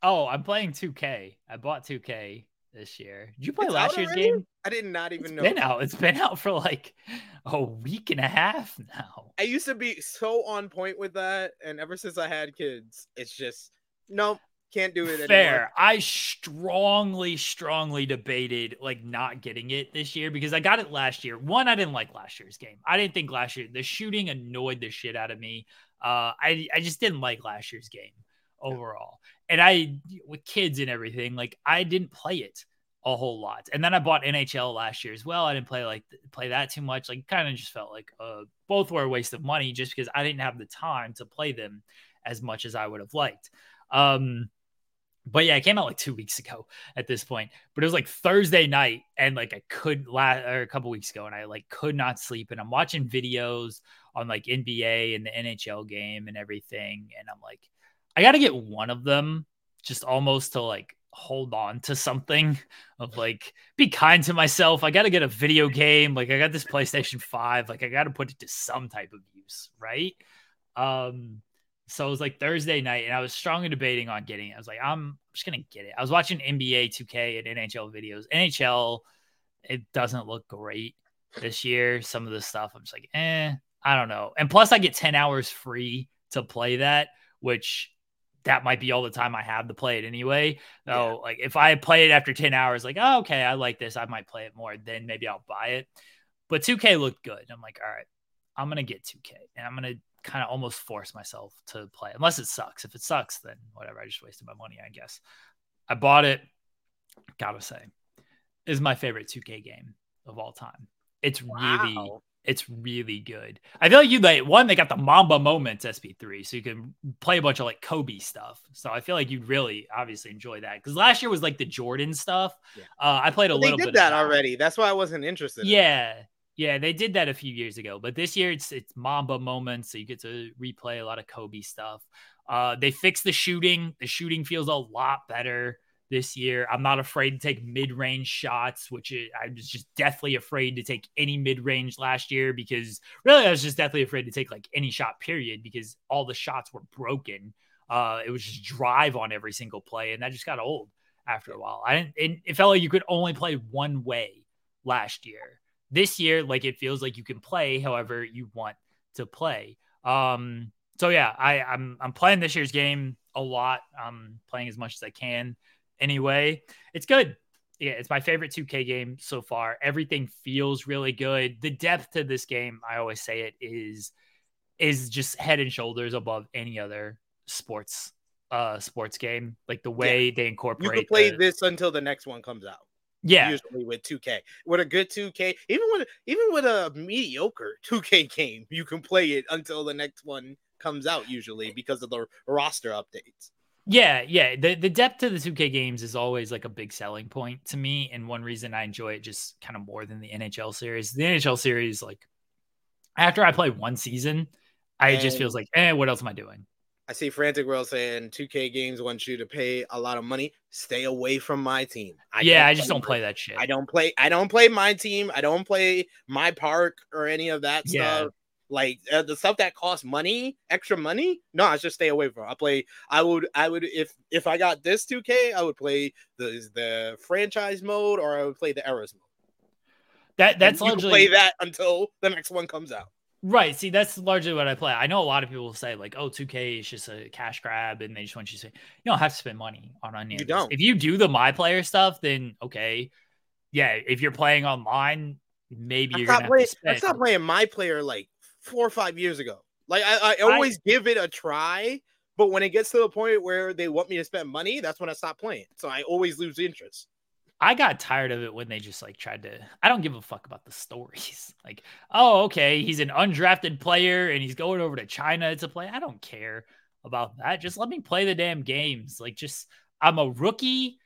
Speaker 1: Oh, I'm playing 2K. I bought 2K this year. Did you play
Speaker 2: it's
Speaker 1: last year's
Speaker 2: already?
Speaker 1: game?
Speaker 2: I did not even
Speaker 1: it's
Speaker 2: know.
Speaker 1: Been out. It's been out for like a week and a half now.
Speaker 2: I used to be so on point with that, and ever since I had kids, it's just nope, can't do it
Speaker 1: Fair.
Speaker 2: anymore.
Speaker 1: I strongly, strongly debated like not getting it this year because I got it last year. One, I didn't like last year's game. I didn't think last year the shooting annoyed the shit out of me. Uh, I I just didn't like last year's game overall. And I with kids and everything, like I didn't play it a whole lot. And then I bought NHL last year as well. I didn't play like play that too much. Like kind of just felt like uh, both were a waste of money just because I didn't have the time to play them as much as I would have liked. Um, but yeah, it came out like two weeks ago at this point. But it was like Thursday night, and like I could last or a couple weeks ago, and I like could not sleep. And I'm watching videos on like NBA and the NHL game and everything, and I'm like, I got to get one of them just almost to like hold on to something of like be kind to myself. I got to get a video game. Like I got this PlayStation 5. Like I got to put it to some type of use, right? Um so it was like Thursday night and I was strongly debating on getting it. I was like I'm just going to get it. I was watching NBA 2K and NHL videos. NHL it doesn't look great this year. Some of the stuff I'm just like, "Eh, I don't know." And plus I get 10 hours free to play that, which that might be all the time I have to play it anyway. So yeah. like if I play it after 10 hours, like, oh, okay, I like this, I might play it more, then maybe I'll buy it. But 2K looked good. I'm like, all right, I'm gonna get 2K and I'm gonna kind of almost force myself to play, unless it sucks. If it sucks, then whatever, I just wasted my money, I guess. I bought it, gotta say, is my favorite 2K game of all time. It's wow. really it's really good. I feel like you like one, they got the Mamba moments SP3, so you can play a bunch of like Kobe stuff. So I feel like you'd really obviously enjoy that because last year was like the Jordan stuff. Yeah. Uh, I played a
Speaker 2: well,
Speaker 1: little
Speaker 2: they
Speaker 1: did
Speaker 2: bit that, that already. That's why I wasn't interested.
Speaker 1: Yeah. In yeah, they did that a few years ago, but this year it's it's Mamba moments, so you get to replay a lot of Kobe stuff. Uh, they fixed the shooting. The shooting feels a lot better this year. I'm not afraid to take mid range shots, which I was just deathly afraid to take any mid range last year because really I was just deathly afraid to take like any shot, period, because all the shots were broken. Uh, it was just drive on every single play, and that just got old after a while. I didn't, it, it felt like you could only play one way last year. This year, like it feels like you can play however you want to play. Um, so yeah, I, I'm I'm playing this year's game a lot. I'm playing as much as I can anyway. It's good. Yeah, it's my favorite 2K game so far. Everything feels really good. The depth to this game, I always say it is is just head and shoulders above any other sports uh sports game. Like the way yeah. they incorporate
Speaker 2: You can play
Speaker 1: the,
Speaker 2: this until the next one comes out.
Speaker 1: Yeah.
Speaker 2: Usually with 2K. With a good 2K, even with even with a mediocre 2K game, you can play it until the next one comes out usually because of the roster updates.
Speaker 1: Yeah, yeah. The the depth to the 2K games is always like a big selling point to me. And one reason I enjoy it just kind of more than the NHL series. The NHL series, like after I play one season, I it just feels like, eh, what else am I doing?
Speaker 2: I see Frantic World saying 2K games want you to pay a lot of money. Stay away from my team.
Speaker 1: yeah, I just don't play that shit.
Speaker 2: I don't play. I don't play my team. I don't play my park or any of that
Speaker 1: Yeah.
Speaker 2: stuff. Like uh, the stuff that costs money, extra money. No, I just stay away from. it. I play. I would. I would if if I got this 2K, I would play the the franchise mode or I would play the eras mode.
Speaker 1: that
Speaker 2: And
Speaker 1: that's
Speaker 2: you
Speaker 1: largely
Speaker 2: play that until the next one comes out.
Speaker 1: Right. See, that's largely what I play. I know a lot of people say like, "Oh, 2K is just a cash grab," and they just want you to say, "You don't have to spend money on any
Speaker 2: You don't.
Speaker 1: If you do the my player stuff, then okay, yeah. If you're playing online, maybe
Speaker 2: I
Speaker 1: you're gonna
Speaker 2: playing. I stopped playing my player like four or five years ago. Like I, I always give it a try, but when it gets to the point where they want me to spend money, that's when I stop playing. So I always lose interest.
Speaker 1: I got tired of it when they just like tried to. I don't give a fuck about the stories. [laughs] Like, oh, okay, he's an undrafted player and he's going over to China to play. I don't care about that. Just let me play the damn games. Like, just I'm a rookie.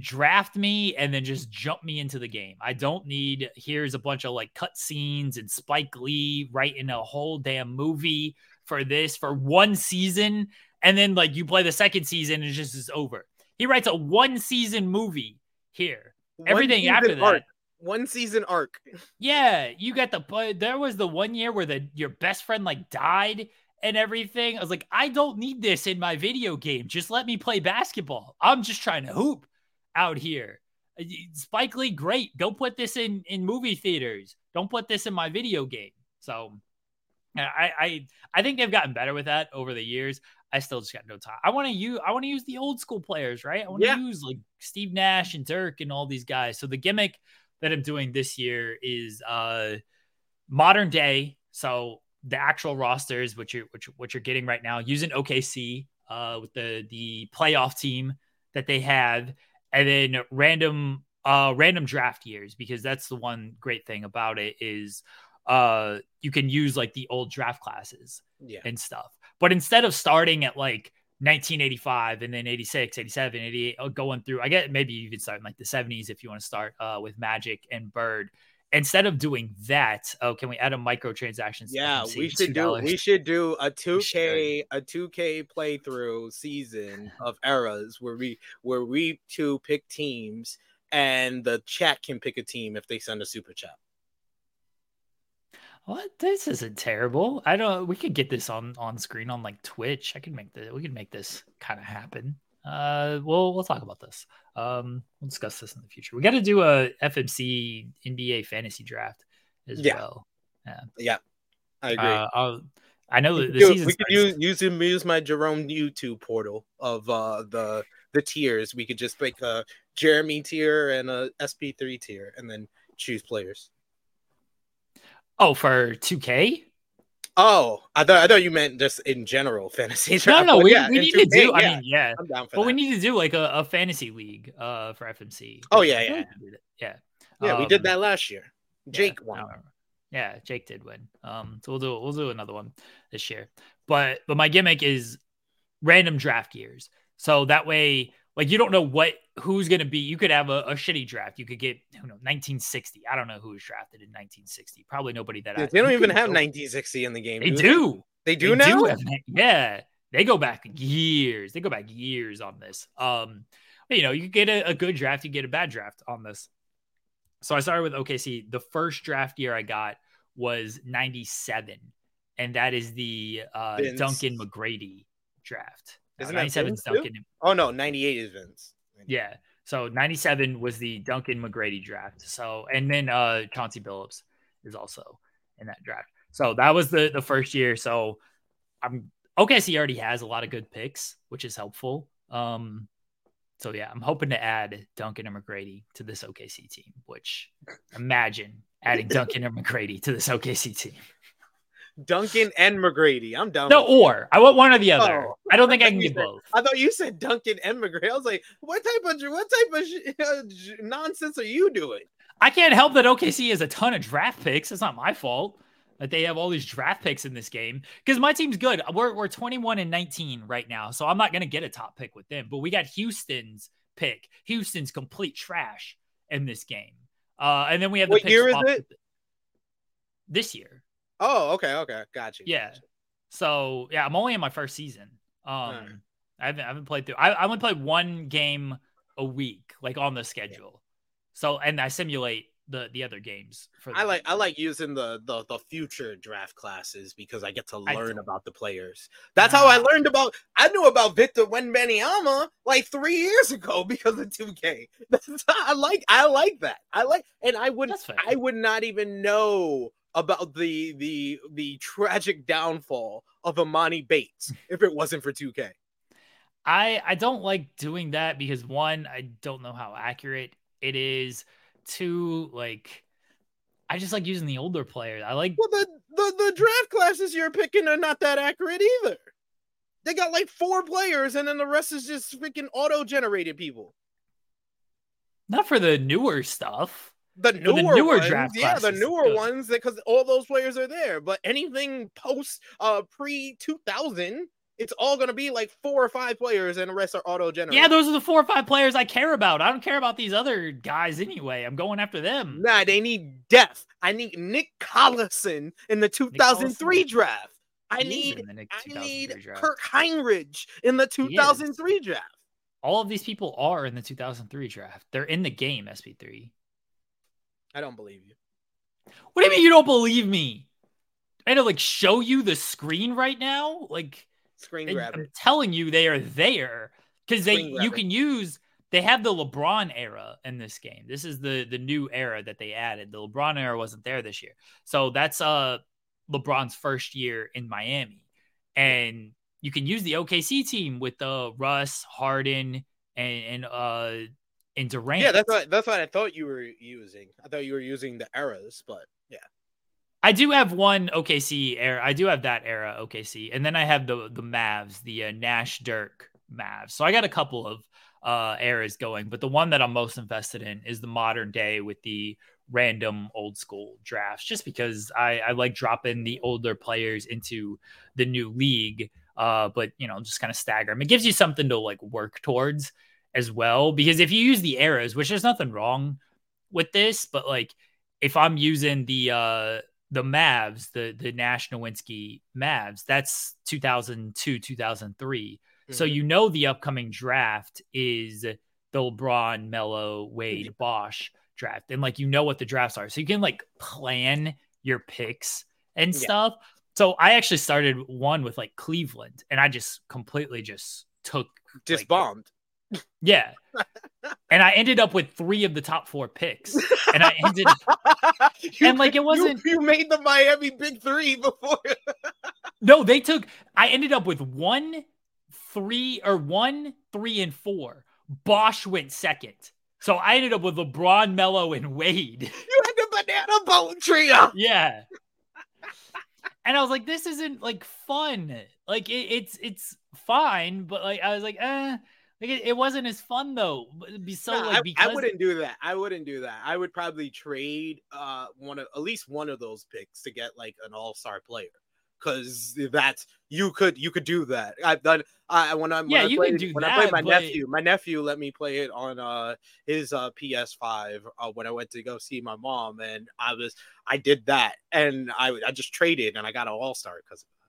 Speaker 1: Draft me and then just jump me into the game. I don't need here's a bunch of like cut scenes and Spike Lee writing a whole damn movie for this for one season, and then like you play the second season and it just is over. He writes a one season movie here.
Speaker 2: One
Speaker 1: Everything after that,
Speaker 2: arc. one season arc. [laughs]
Speaker 1: yeah, you got the. but There was the one year where the your best friend like died and everything. I was like, I don't need this in my video game. Just let me play basketball. I'm just trying to hoop out here. Uh, Spike Lee, great. Don't put this in in movie theaters. Don't put this in my video game. So, I I I think they've gotten better with that over the years. I still just got no time. I want to use I want to use the old school players, right? I want to
Speaker 2: Yeah.
Speaker 1: use like Steve Nash and Dirk and all these guys. So the gimmick that I'm doing this year is uh modern day. So the actual rosters, which you're which what you're getting right now, using OKC uh with the the playoff team that they have, and then random uh random draft years because that's the one great thing about it is uh you can use like the old draft classes
Speaker 2: Yeah.
Speaker 1: and stuff. But instead of starting at like 1985 and then 86, 87, 88, uh, going through, I get maybe you could start in like the 70s if you want to start uh, with Magic and Bird. Instead of doing that, oh, can we add a microtransactions? to
Speaker 2: Yeah,
Speaker 1: FMC?
Speaker 2: we should do
Speaker 1: $2.
Speaker 2: we should do a
Speaker 1: should.
Speaker 2: 2K a 2K playthrough season of eras where we where we two pick teams and the chat can pick a team if they send a super chat.
Speaker 1: What? This isn't terrible. I don't. We could get this on on screen on like Twitch. I could make this. We could make this kind of happen. Uh, we'll we'll talk about this. Um, we'll discuss this in the future. We got to do a FMC NBA fantasy draft as
Speaker 2: Yeah.
Speaker 1: well.
Speaker 2: Yeah. Yeah, I agree.
Speaker 1: Uh, I know
Speaker 2: we
Speaker 1: that
Speaker 2: could,
Speaker 1: the season.
Speaker 2: we could use use use my Jerome YouTube portal of uh the the tiers. We could just make a Jeremy tier and a SP3 tier and then choose players.
Speaker 1: oh, for 2K.
Speaker 2: Oh, I thought I thought you meant just in general [laughs] fantasy.
Speaker 1: No,
Speaker 2: draft,
Speaker 1: no,
Speaker 2: but
Speaker 1: we,
Speaker 2: yeah,
Speaker 1: we need to
Speaker 2: 2K,
Speaker 1: do. I
Speaker 2: yeah,
Speaker 1: mean, yeah,
Speaker 2: I'm down for
Speaker 1: but
Speaker 2: that.
Speaker 1: we need to do like a, a fantasy league uh for FMC.
Speaker 2: Oh, yeah, yeah.
Speaker 1: like we did it. yeah,
Speaker 2: yeah, we did
Speaker 1: Um,
Speaker 2: that last year. Jake
Speaker 1: I
Speaker 2: won.
Speaker 1: Yeah, Jake did win. Um, so we'll do we'll do another one this year. But but my gimmick is random draft years. So that way, like you don't know what who's gonna be. You could have a, a shitty draft. You could get who know 1960. I don't know who was drafted in 1960. Probably nobody that I.
Speaker 2: They don't even have
Speaker 1: go-
Speaker 2: 1960 in the game.
Speaker 1: They
Speaker 2: do
Speaker 1: do.
Speaker 2: They do
Speaker 1: They
Speaker 2: now.
Speaker 1: have- yeah, they go back years. They go back years on this. Um, you know, you get a, a good draft, you get a bad draft on this. So I started with OKC. The first draft year I got was '97, and that is the uh. Duncan McGrady draft.
Speaker 2: Isn't that
Speaker 1: '97
Speaker 2: Vince too?
Speaker 1: Duncan.
Speaker 2: Oh no, 98 is Vince.
Speaker 1: Yeah. So 97 was the Duncan McGrady draft. So and then uh Chauncey Billups is also in that draft. So that was the the first year. So I'm OKC already has a lot of good picks, which is helpful. Um so yeah, I'm hoping to add Duncan and McGrady to this OKC team, which imagine adding [laughs] Duncan and McGrady to this OKC team.
Speaker 2: Duncan and McGrady. I'm down.
Speaker 1: No, or I want one or the other.
Speaker 2: Oh,
Speaker 1: I don't think I
Speaker 2: I [laughs]
Speaker 1: can get
Speaker 2: said-
Speaker 1: both.
Speaker 2: I thought you said Duncan and McGrady. I was like, what type of what type of [laughs] uh, nonsense are you doing?
Speaker 1: I can't help that OKC has a ton of draft picks. It's not my fault. that they have all these draft picks in this game because my team's good. We're we're 21 and 19 right now, so I'm not gonna get a top pick with them. But we got Houston's pick. Houston's complete trash in this game. Uh, and then we have the
Speaker 2: What
Speaker 1: pick
Speaker 2: year is it?
Speaker 1: This year.
Speaker 2: Oh, okay, okay, got you.
Speaker 1: Yeah.
Speaker 2: gotcha.
Speaker 1: So yeah, I'm only in my first season. Um,
Speaker 2: Alright.
Speaker 1: I haven't I haven't played through. I I only play one game a week, like on the schedule. So and I simulate the the other games for.
Speaker 2: I like I like using the the the future draft classes because I get to learn about the players. That's how I learned about. I knew about Victor Wembanyama like three years ago [laughs] because of 2K. [laughs] That's I like I like that. I like, and I would. I would not even know about the the the tragic downfall of Emoni Bates [laughs] if it wasn't for 2K.
Speaker 1: I I don't like doing that because one, I don't know how accurate it is. Two, like I just like using the older players. I like
Speaker 2: Well, the, the the draft classes you're picking are not that accurate either. They got like four players, and then the rest is just freaking auto generated people.
Speaker 1: not for the newer stuff.
Speaker 2: The
Speaker 1: the
Speaker 2: newer,
Speaker 1: newer
Speaker 2: ones,
Speaker 1: draft
Speaker 2: yeah, the newer ones, because all those players are there. But anything post uh pre two thousand, it's all gonna be like four or five players, and the rest are auto generated.
Speaker 1: Yeah, those are the four or five players I care about. I don't care about these other guys anyway. I'm going after them.
Speaker 2: Nah, they need depth. I need Nick Collison in the 2003 draft. I need
Speaker 1: in the Nick
Speaker 2: I need
Speaker 1: draft.
Speaker 2: Kirk Hinrich in the 2003 draft.
Speaker 1: All of these people are in the 2003 draft. They're in the game, SP3.
Speaker 2: I don't believe you.
Speaker 1: What do you mean you don't believe me? I to like show you the screen right now. Like
Speaker 2: Screen grab
Speaker 1: I'm telling you, they are there because they you can use. They have the LeBron era in this game. This is the the new era that they added. The LeBron era wasn't there this year, so that's uh LeBron's first year in Miami, and you can use the OKC team with uh, Russ, Harden, and and uh and Durant.
Speaker 2: Yeah, that's what that's what I thought you were using. I thought you were using the eras, but yeah.
Speaker 1: I do have one OKC era. I do have that era OKC, and then I have the the Mavs, the uh, Nash Dirk Mavs. So I got a couple of uh eras going, but the one that I'm most invested in is the modern day with the random old school drafts, just because I, I like dropping the older players into the new league. Uh, but you know, just kind of stagger them. It gives you something to like work towards as well. Because if you use the eras, which there's nothing wrong with this, but like if I'm using the uh the Mavs, the the Nash Nowitzki Mavs, that's 2002, 2003. So
Speaker 2: Mhm.
Speaker 1: you know the upcoming draft is the LeBron, Melo, Wade, Bosh draft, and like you know what the drafts are, so you can like plan your picks and
Speaker 2: Yeah.
Speaker 1: stuff. So I actually started one with like Cleveland, and I just completely just took
Speaker 2: just
Speaker 1: like,
Speaker 2: bombed.
Speaker 1: Yeah, and I ended up with three of the top four picks, and I ended [laughs]
Speaker 2: You-
Speaker 1: and like it wasn't
Speaker 2: You, made the Miami Big Three before. [laughs]
Speaker 1: No, they took. I ended up with one, three, or one, three, and four. Bosh went second, so I ended up with LeBron, Melo, and Wade. [laughs]
Speaker 2: you had the banana boat trio.
Speaker 1: yeah, and I was like, "This isn't like fun. Like it, it's it's fine, but like I was like, eh." Like it, it wasn't as fun though. Be so
Speaker 2: Nah,
Speaker 1: like
Speaker 2: I,
Speaker 1: because
Speaker 2: I wouldn't do that. I wouldn't do that. I would probably trade uh one of at least one of those picks to get like an all star player. Cause that's you could you could do that. I've done I when I when
Speaker 1: Yeah,
Speaker 2: I
Speaker 1: you
Speaker 2: played,
Speaker 1: can do
Speaker 2: when I played my
Speaker 1: but-
Speaker 2: nephew. My nephew let me play it on uh his uh PS5 uh, when I went to go see my mom, and I was I did that, and I I just traded and I got an all star because of that.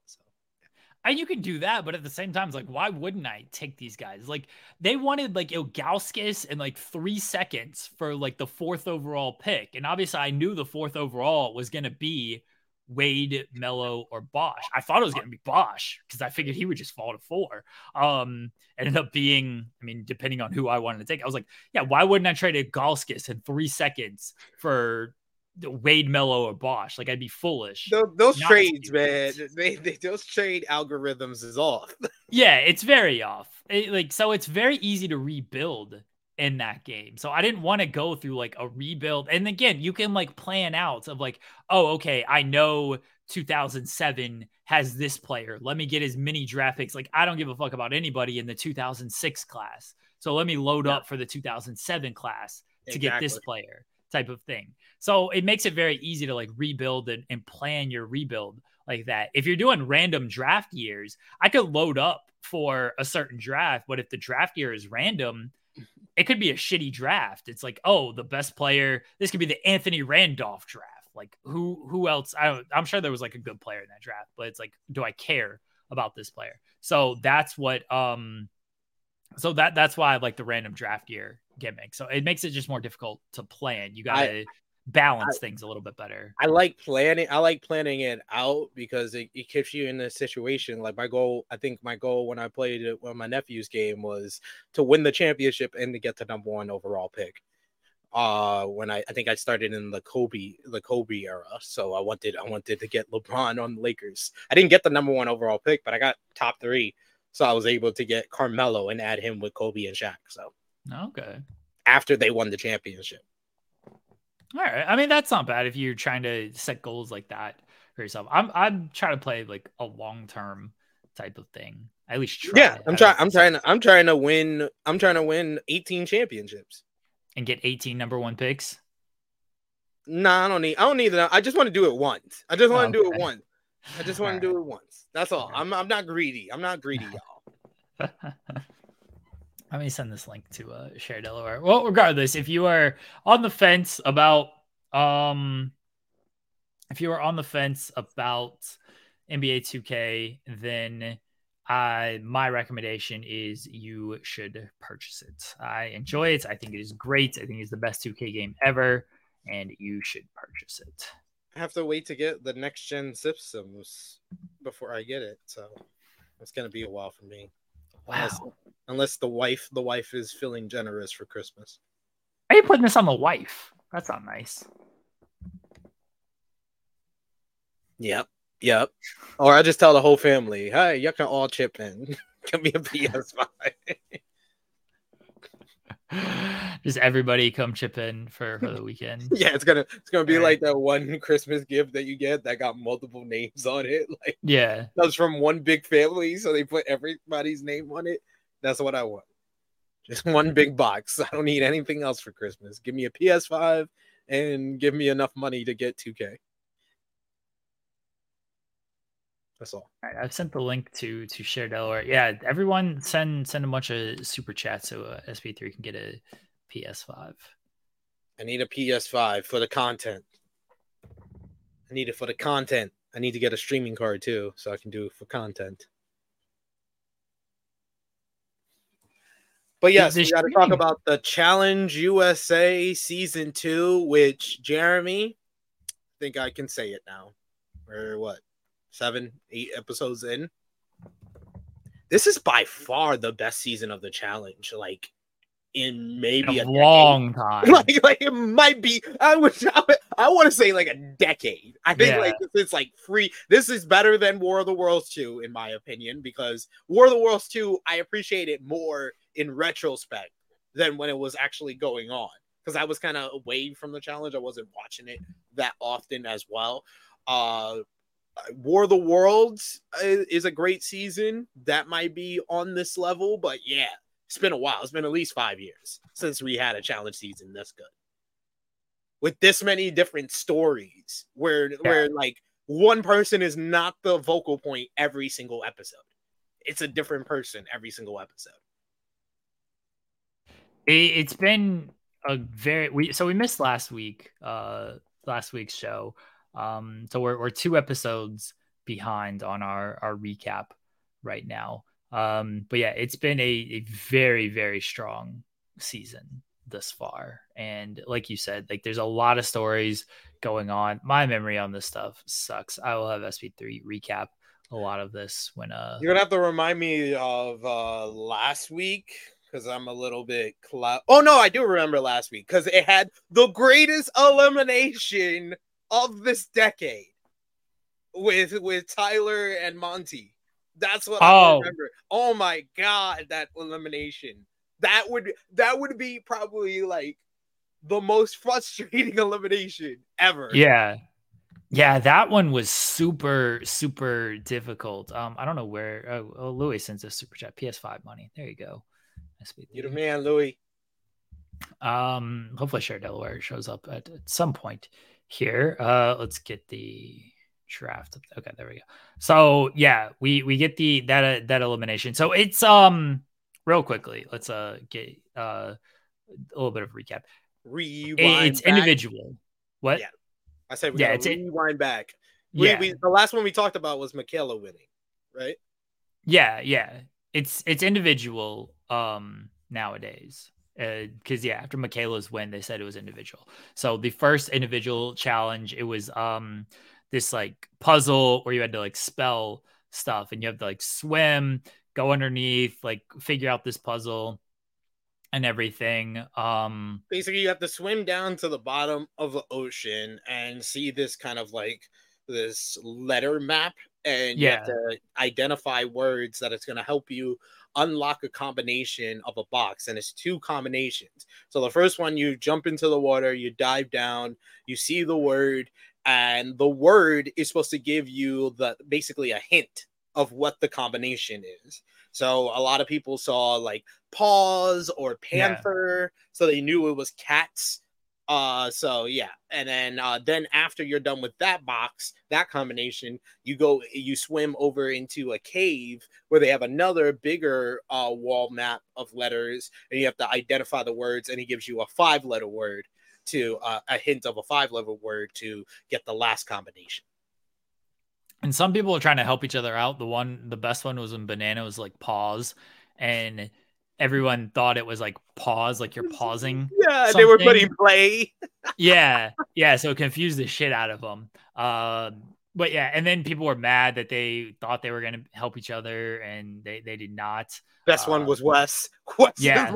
Speaker 1: And you can do that, but at the same time, it's like, why wouldn't I take these guys? Like, they wanted like Ilgauskas in like three seconds for like the fourth overall pick. And obviously, I knew the fourth overall was going to be Wade, Melo, or Bosh. I thought it was going to be Bosh because I figured he would just fall to four. Um, ended up being, I mean, depending on who I wanted to take, I was like, yeah, why wouldn't I trade Ilgauskas in three seconds for Wade, Melo, or Bosh? Like, I'd be foolish.
Speaker 2: those, those trades, man, they, they those trade algorithms is off. [laughs]
Speaker 1: Yeah, it's very off. It- like so it's very easy to rebuild in that game. So I didn't want to go through like a rebuild. And again, you can like plan out of like, oh, okay, I know 2007 has this player. Let me get as many draft picks. Like I don't give a fuck about anybody in the 2006 class. So let me load
Speaker 2: Yeah.
Speaker 1: up for the 2007 class to get this player. Type of thing. So it makes it very easy to like rebuild and, and plan your rebuild like that. If you're doing random draft years, I could load up for a certain draft, but if the draft year is random, it could be a shitty draft. It's like, oh, the best player. This could be the Anthony Randolph draft. Like who who else? I I'm sure there was like a good player in that draft, but it's like, do I care about this player? So that's what um so that that's why I like the random draft year gimmick. So it makes it just more difficult to plan. You gotta balance I, things a little bit better.
Speaker 2: I like planning. I like planning it out because it, it keeps you in a situation. Like my goal, I think my goal when I played it when my nephew's game was to win the championship and to get the number one overall pick uh when I, I think I started in the Kobe the Kobe era. So I wanted I wanted to get LeBron on the Lakers. I didn't get the number one overall pick, but I got top three. So I was able to get Carmelo and add him with Kobe and Shaq. So
Speaker 1: okay.
Speaker 2: After they won the championship.
Speaker 1: All right. I mean, that's not bad if you're trying to set goals like that for yourself. I'm I'm trying to play like a long term type of thing. At least try.
Speaker 2: Yeah, I'm trying. I'm trying. To, I'm trying to win. I'm trying to win 18 championships
Speaker 1: and get 18 number one picks?
Speaker 2: No, nah, I don't need. I don't need that. I just want to do it once. I just want oh, to okay. do it once. I just want to do it once. That's all. I'm. I'm not greedy. I'm not greedy, [laughs] y'all. [laughs]
Speaker 1: Let me send this link to uh, Cher Delaware. Well, regardless, if you are on the fence about um, if you are on the fence about NBA 2K, then uh, my recommendation is you should purchase it. I enjoy it. I think it is great. I think it's the best 2K game ever, and you should purchase it.
Speaker 2: I have to wait to get the next gen systems before I get it, so it's gonna be a while for me.
Speaker 1: Wow.
Speaker 2: Unless, unless the wife the wife is feeling generous for Christmas.
Speaker 1: Are you putting this on the wife? That's not nice.
Speaker 2: Yep. Yep. Or I just tell the whole family, hey, you can all chip in. [laughs] Give me a PS5. [laughs]
Speaker 1: just everybody come chip in for, for the weekend. [laughs]
Speaker 2: yeah, it's gonna it's gonna be like that one Christmas gift that you get that got multiple names on it. Like
Speaker 1: yeah,
Speaker 2: that's from one big family, so they put everybody's name on it. That's what I want. Just [laughs] one big box. I don't need anything else for Christmas. Give me a PS5 and give me enough money to get 2K. That's all.
Speaker 1: all right, I've sent the link to to Cher Delaware. Yeah, everyone send send a bunch of super chats so uh, SP3 can get a PS5.
Speaker 2: I need a PS5 for the content. I need it for the content. I need to get a streaming card too, so I can do it for content. But yes, we got to talk about the Challenge USA season two, which Jeremy, I think I can say it now. Or what? seven, eight episodes in. This is by far the best season of the challenge. Like in maybe
Speaker 1: a, a long [laughs] time.
Speaker 2: Like, like it might be. I would. [laughs] I, I want to say like a decade. I think yeah. like it's like free. This is better than War of the Worlds two, in my opinion, because War of the Worlds two, I appreciate it more in retrospect than when it was actually going on. Because I was kind of away from the challenge. I wasn't watching it that often as well. Uh, War of the Worlds is a great season. That might be on this level, but yeah, it's been a while. It's been at least five years since we had a challenge season this good. With this many different stories where yeah. where like one person is not the vocal point every single episode. It's a different person every single episode.
Speaker 1: It's been a very we so we missed last week, uh last week's show. Um, so we're, we're two episodes behind on our, our recap right now. Um, but yeah, it's been a, a very, very strong season thus far. And like you said, like there's a lot of stories going on. My memory on this stuff sucks. I will have SP3 recap a lot of this when uh
Speaker 2: you're gonna have to remind me of uh last week because I'm a little bit cloud. Oh no, I do remember last week because it had the greatest elimination of this decade with with Tyler and Monte. That's what oh. I remember. Oh my god, that elimination. That would that would be probably like the most [laughs] frustrating elimination ever.
Speaker 1: Yeah. Yeah, that one was super, super difficult. Um, I don't know where. Oh, oh Louis sends a super chat. PS5 money. There you go.
Speaker 2: You the man, Louis.
Speaker 1: Um, hopefully, Cher Delaware shows up at, at some point here. Uh, let's get the draft. Okay, there we go. So yeah, we we get the that uh, that elimination. So it's um real quickly. Let's uh get uh a little bit of recap.
Speaker 2: Rewind.
Speaker 1: It's
Speaker 2: back.
Speaker 1: individual. What?
Speaker 2: Yeah. I said we
Speaker 1: Yeah, it's-
Speaker 2: rewind back. We,
Speaker 1: Yeah.
Speaker 2: we, the last one we talked about was Michaela winning, right?
Speaker 1: Yeah, yeah. It's it's individual um nowadays. Uh cuz yeah, after Michaela's win, they said it was individual. So the first individual challenge, it was um this like puzzle where you had to like spell stuff and you have to like swim, go underneath, like figure out this puzzle and everything. Um
Speaker 2: Basically, you have to swim down to the bottom of the ocean and see this kind of like this letter map, and you have
Speaker 1: Yeah.
Speaker 2: to identify words that it's going to help you unlock a combination of a box and it's two combinations so the first one you jump into the water you dive down you see the word and the word is supposed to give you the basically a hint of what the combination is so a lot of people saw like paws or
Speaker 1: Yeah.
Speaker 2: panther so they knew it was cats uh so yeah and then uh then after you're done with that box that combination you go you swim over into a cave where they have another bigger uh wall map of letters and you have to identify the words and he gives you a five letter word to uh, a hint of a five letter word to get the last combination
Speaker 1: and some people are trying to help each other out. The one the best one was when banana was like pause and everyone thought it was like pause, like you're pausing.
Speaker 2: yeah they were putting play [laughs]
Speaker 1: yeah, yeah. So it confused the shit out of them. Um, but yeah, and then people were mad that they thought they were gonna help each other, and they they did not.
Speaker 2: Best one
Speaker 1: Uh,
Speaker 2: was Wes. [laughs] Wes
Speaker 1: yeah. [laughs]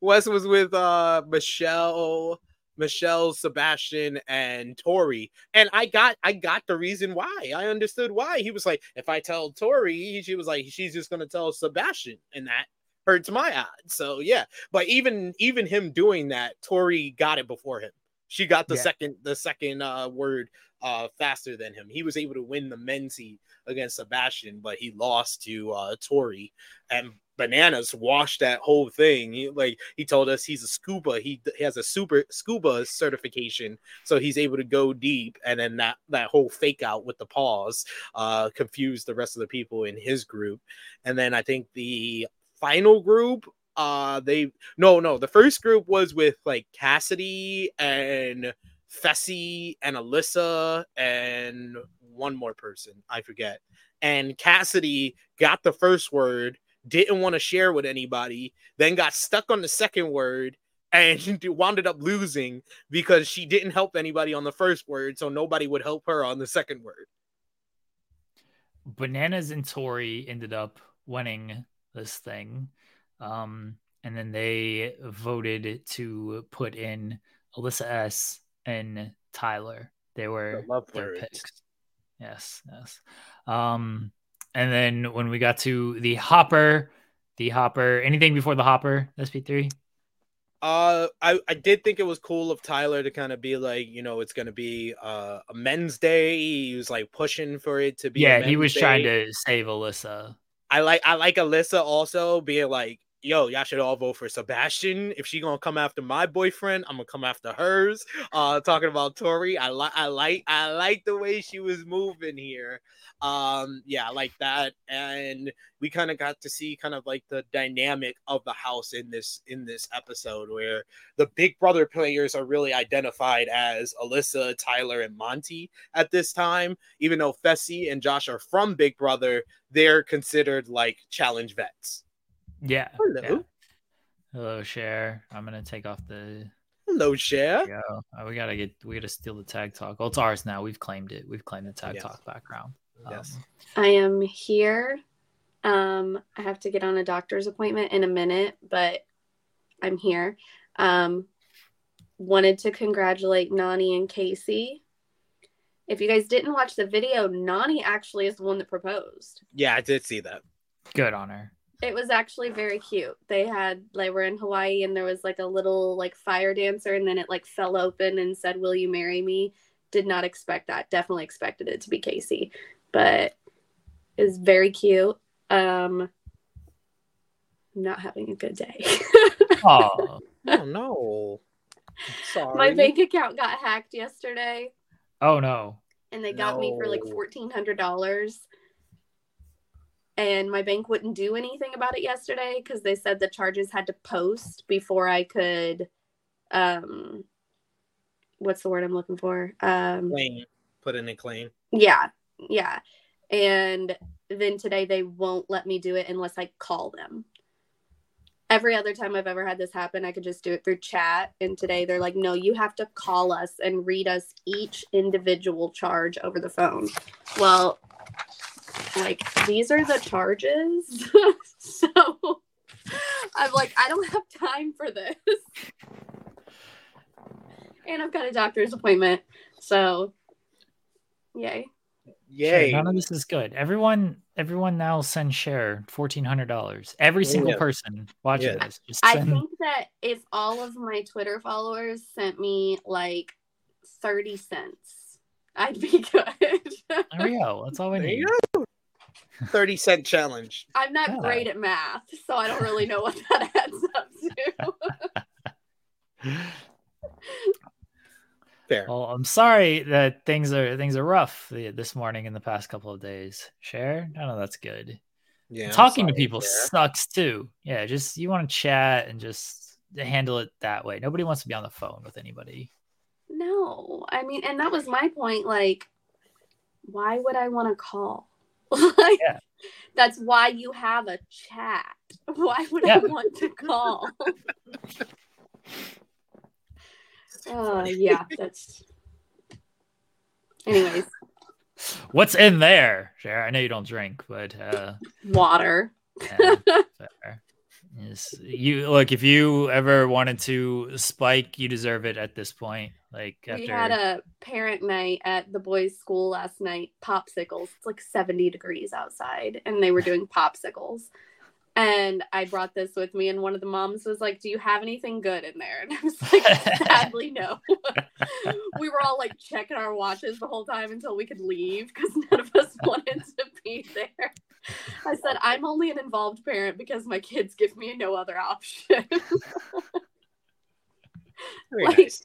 Speaker 2: Wes was with uh Michelle, Michelle, Sebastian, and Tori. And I got I got the reason why. I understood why. He was like, if I tell Tori, she was like, she's just gonna tell Sebastian, and that hurts my odds. So yeah. But even even him doing that, Tori got it before him. She got the
Speaker 1: Yeah.
Speaker 2: second the second uh word uh faster than him. He was able to win the men's heat against Sebastian, but he lost to uh Tori and Bananas washed that whole thing. He, like he told us he's a scuba. He, he has a super scuba certification, so he's able to go deep. And then that that whole fake out with the paws uh confused the rest of the people in his group. And then I think the final group uh they no no the first group was with like Cassidy and Fessy and Alyssa and one more person I forget and Cassidy got the first word didn't want to share with anybody then got stuck on the second word and [laughs] wound up losing because she didn't help anybody on the first word so nobody would help her on the second word
Speaker 1: Bananas and Tori ended up winning this thing, um, and then they voted to put in Alyssa S and Tyler. They were
Speaker 2: love
Speaker 1: their
Speaker 2: words.
Speaker 1: picks. Yes, yes. Um, and then when we got to the Hopper, the Hopper, anything before the Hopper, SP3?
Speaker 2: Uh, I, I did think it was cool of Tyler to kind of be like, you know, it's gonna be uh, a men's day. He was like pushing for it to be. a
Speaker 1: Yeah, he was
Speaker 2: day.
Speaker 1: trying to save Alyssa.
Speaker 2: I like I like Alyssa also being like, yo, y'all should all vote for Sebastian. If she gonna come after my boyfriend, I'm gonna come after hers. Uh, talking about Tori, I like I like I like the way she was moving here. Um, yeah, I like that, and we kind of got to see kind of like the dynamic of the house in this in this episode where the Big Brother players are really identified as Alyssa, Tyler, and Monte at this time. Even though Fessy and Josh are from Big Brother, they're considered like challenge vets.
Speaker 1: Yeah.
Speaker 2: Hello.
Speaker 1: yeah. Hello, Cher. I'm gonna take off the
Speaker 2: Hello, Cher.
Speaker 1: There we go. Uh, we gotta get we gotta steal the tag talk. Well, it's ours now. We've claimed it. We've claimed the tag
Speaker 2: Yes.
Speaker 1: talk background. Um,
Speaker 2: Yes.
Speaker 4: I am here. Um, I have to get on a doctor's appointment in a minute, but I'm here. Um, wanted to congratulate Nany and Kaycee. If you guys didn't watch the video, Nany actually is the one that proposed.
Speaker 2: Yeah, I did see that.
Speaker 1: Good on her.
Speaker 4: It was actually very cute. They had like we're in Hawaii and there was like a little like fire dancer and then it like fell open and said, "Will you marry me?" Did not expect that. Definitely expected it to be Kaycee, but it was very cute. Um not having a good day. [laughs]
Speaker 1: Oh,
Speaker 2: Oh no. Sorry.
Speaker 4: My bank account got hacked yesterday
Speaker 1: oh no.
Speaker 4: and they got me for like $1,400. And my bank wouldn't do anything about it yesterday because they said the charges had to post before I could, um, what's the word I'm looking for? Um,
Speaker 2: claim. Put in a claim.
Speaker 4: Yeah, yeah. And then today they won't let me do it unless I call them. Every other time I've ever had this happen, I could just do it through chat. And today they're like, no, you have to call us and read us each individual charge over the phone. Well, like, these are the charges. [laughs] so I'm like, I don't have time for this. And I've got a doctor's appointment. So, yay.
Speaker 2: Yay.
Speaker 1: None of this is good. Everyone, everyone now send Cher fourteen hundred dollars. Every oh, single
Speaker 2: Yeah.
Speaker 1: person watching
Speaker 2: Yeah.
Speaker 1: this, just
Speaker 4: I think that if all of my Twitter followers sent me like 30 cents, I'd be [laughs] good.
Speaker 1: there we go. That's all we
Speaker 2: There
Speaker 1: need.
Speaker 2: you go. 30 cent challenge.
Speaker 4: I'm not
Speaker 1: Yeah.
Speaker 4: great at math, so I don't really know what that [laughs] adds up to. [laughs]
Speaker 2: Fair.
Speaker 1: Well, I'm sorry that things are things are rough this morning in the past couple of days. Cher, I know that's good.
Speaker 2: Yeah. I'm
Speaker 1: Talking to people
Speaker 2: Sarah.
Speaker 1: sucks too. Yeah, just you want to chat and just handle it that way. Nobody wants to be on the phone with anybody.
Speaker 4: No, I mean, and that was my point. Like, why would I want to call? [laughs] like,
Speaker 1: Yeah.
Speaker 4: that's why you have a chat. [laughs] Why would
Speaker 1: Yeah.
Speaker 4: I want to call? Oh, [laughs] yeah, that's. Anyways,
Speaker 1: What's in there, Cher? I know you don't drink, but uh,
Speaker 4: water.
Speaker 1: yeah, you look. If you ever wanted to spike, you deserve it at this point. Like after
Speaker 4: We had a parent night at the boys' school last night. Popsicles. It's like 70 degrees outside, and they were doing [laughs] popsicles. And I brought this with me, and one of the moms was like, Do you have anything good in there? [laughs] And I was like, Sadly, no. [laughs] we were all like checking our watches the whole time until we could leave because none of us wanted to be there. I said, I'm only an involved parent because my kids give me no other option.
Speaker 2: Very
Speaker 4: Like-
Speaker 2: nice.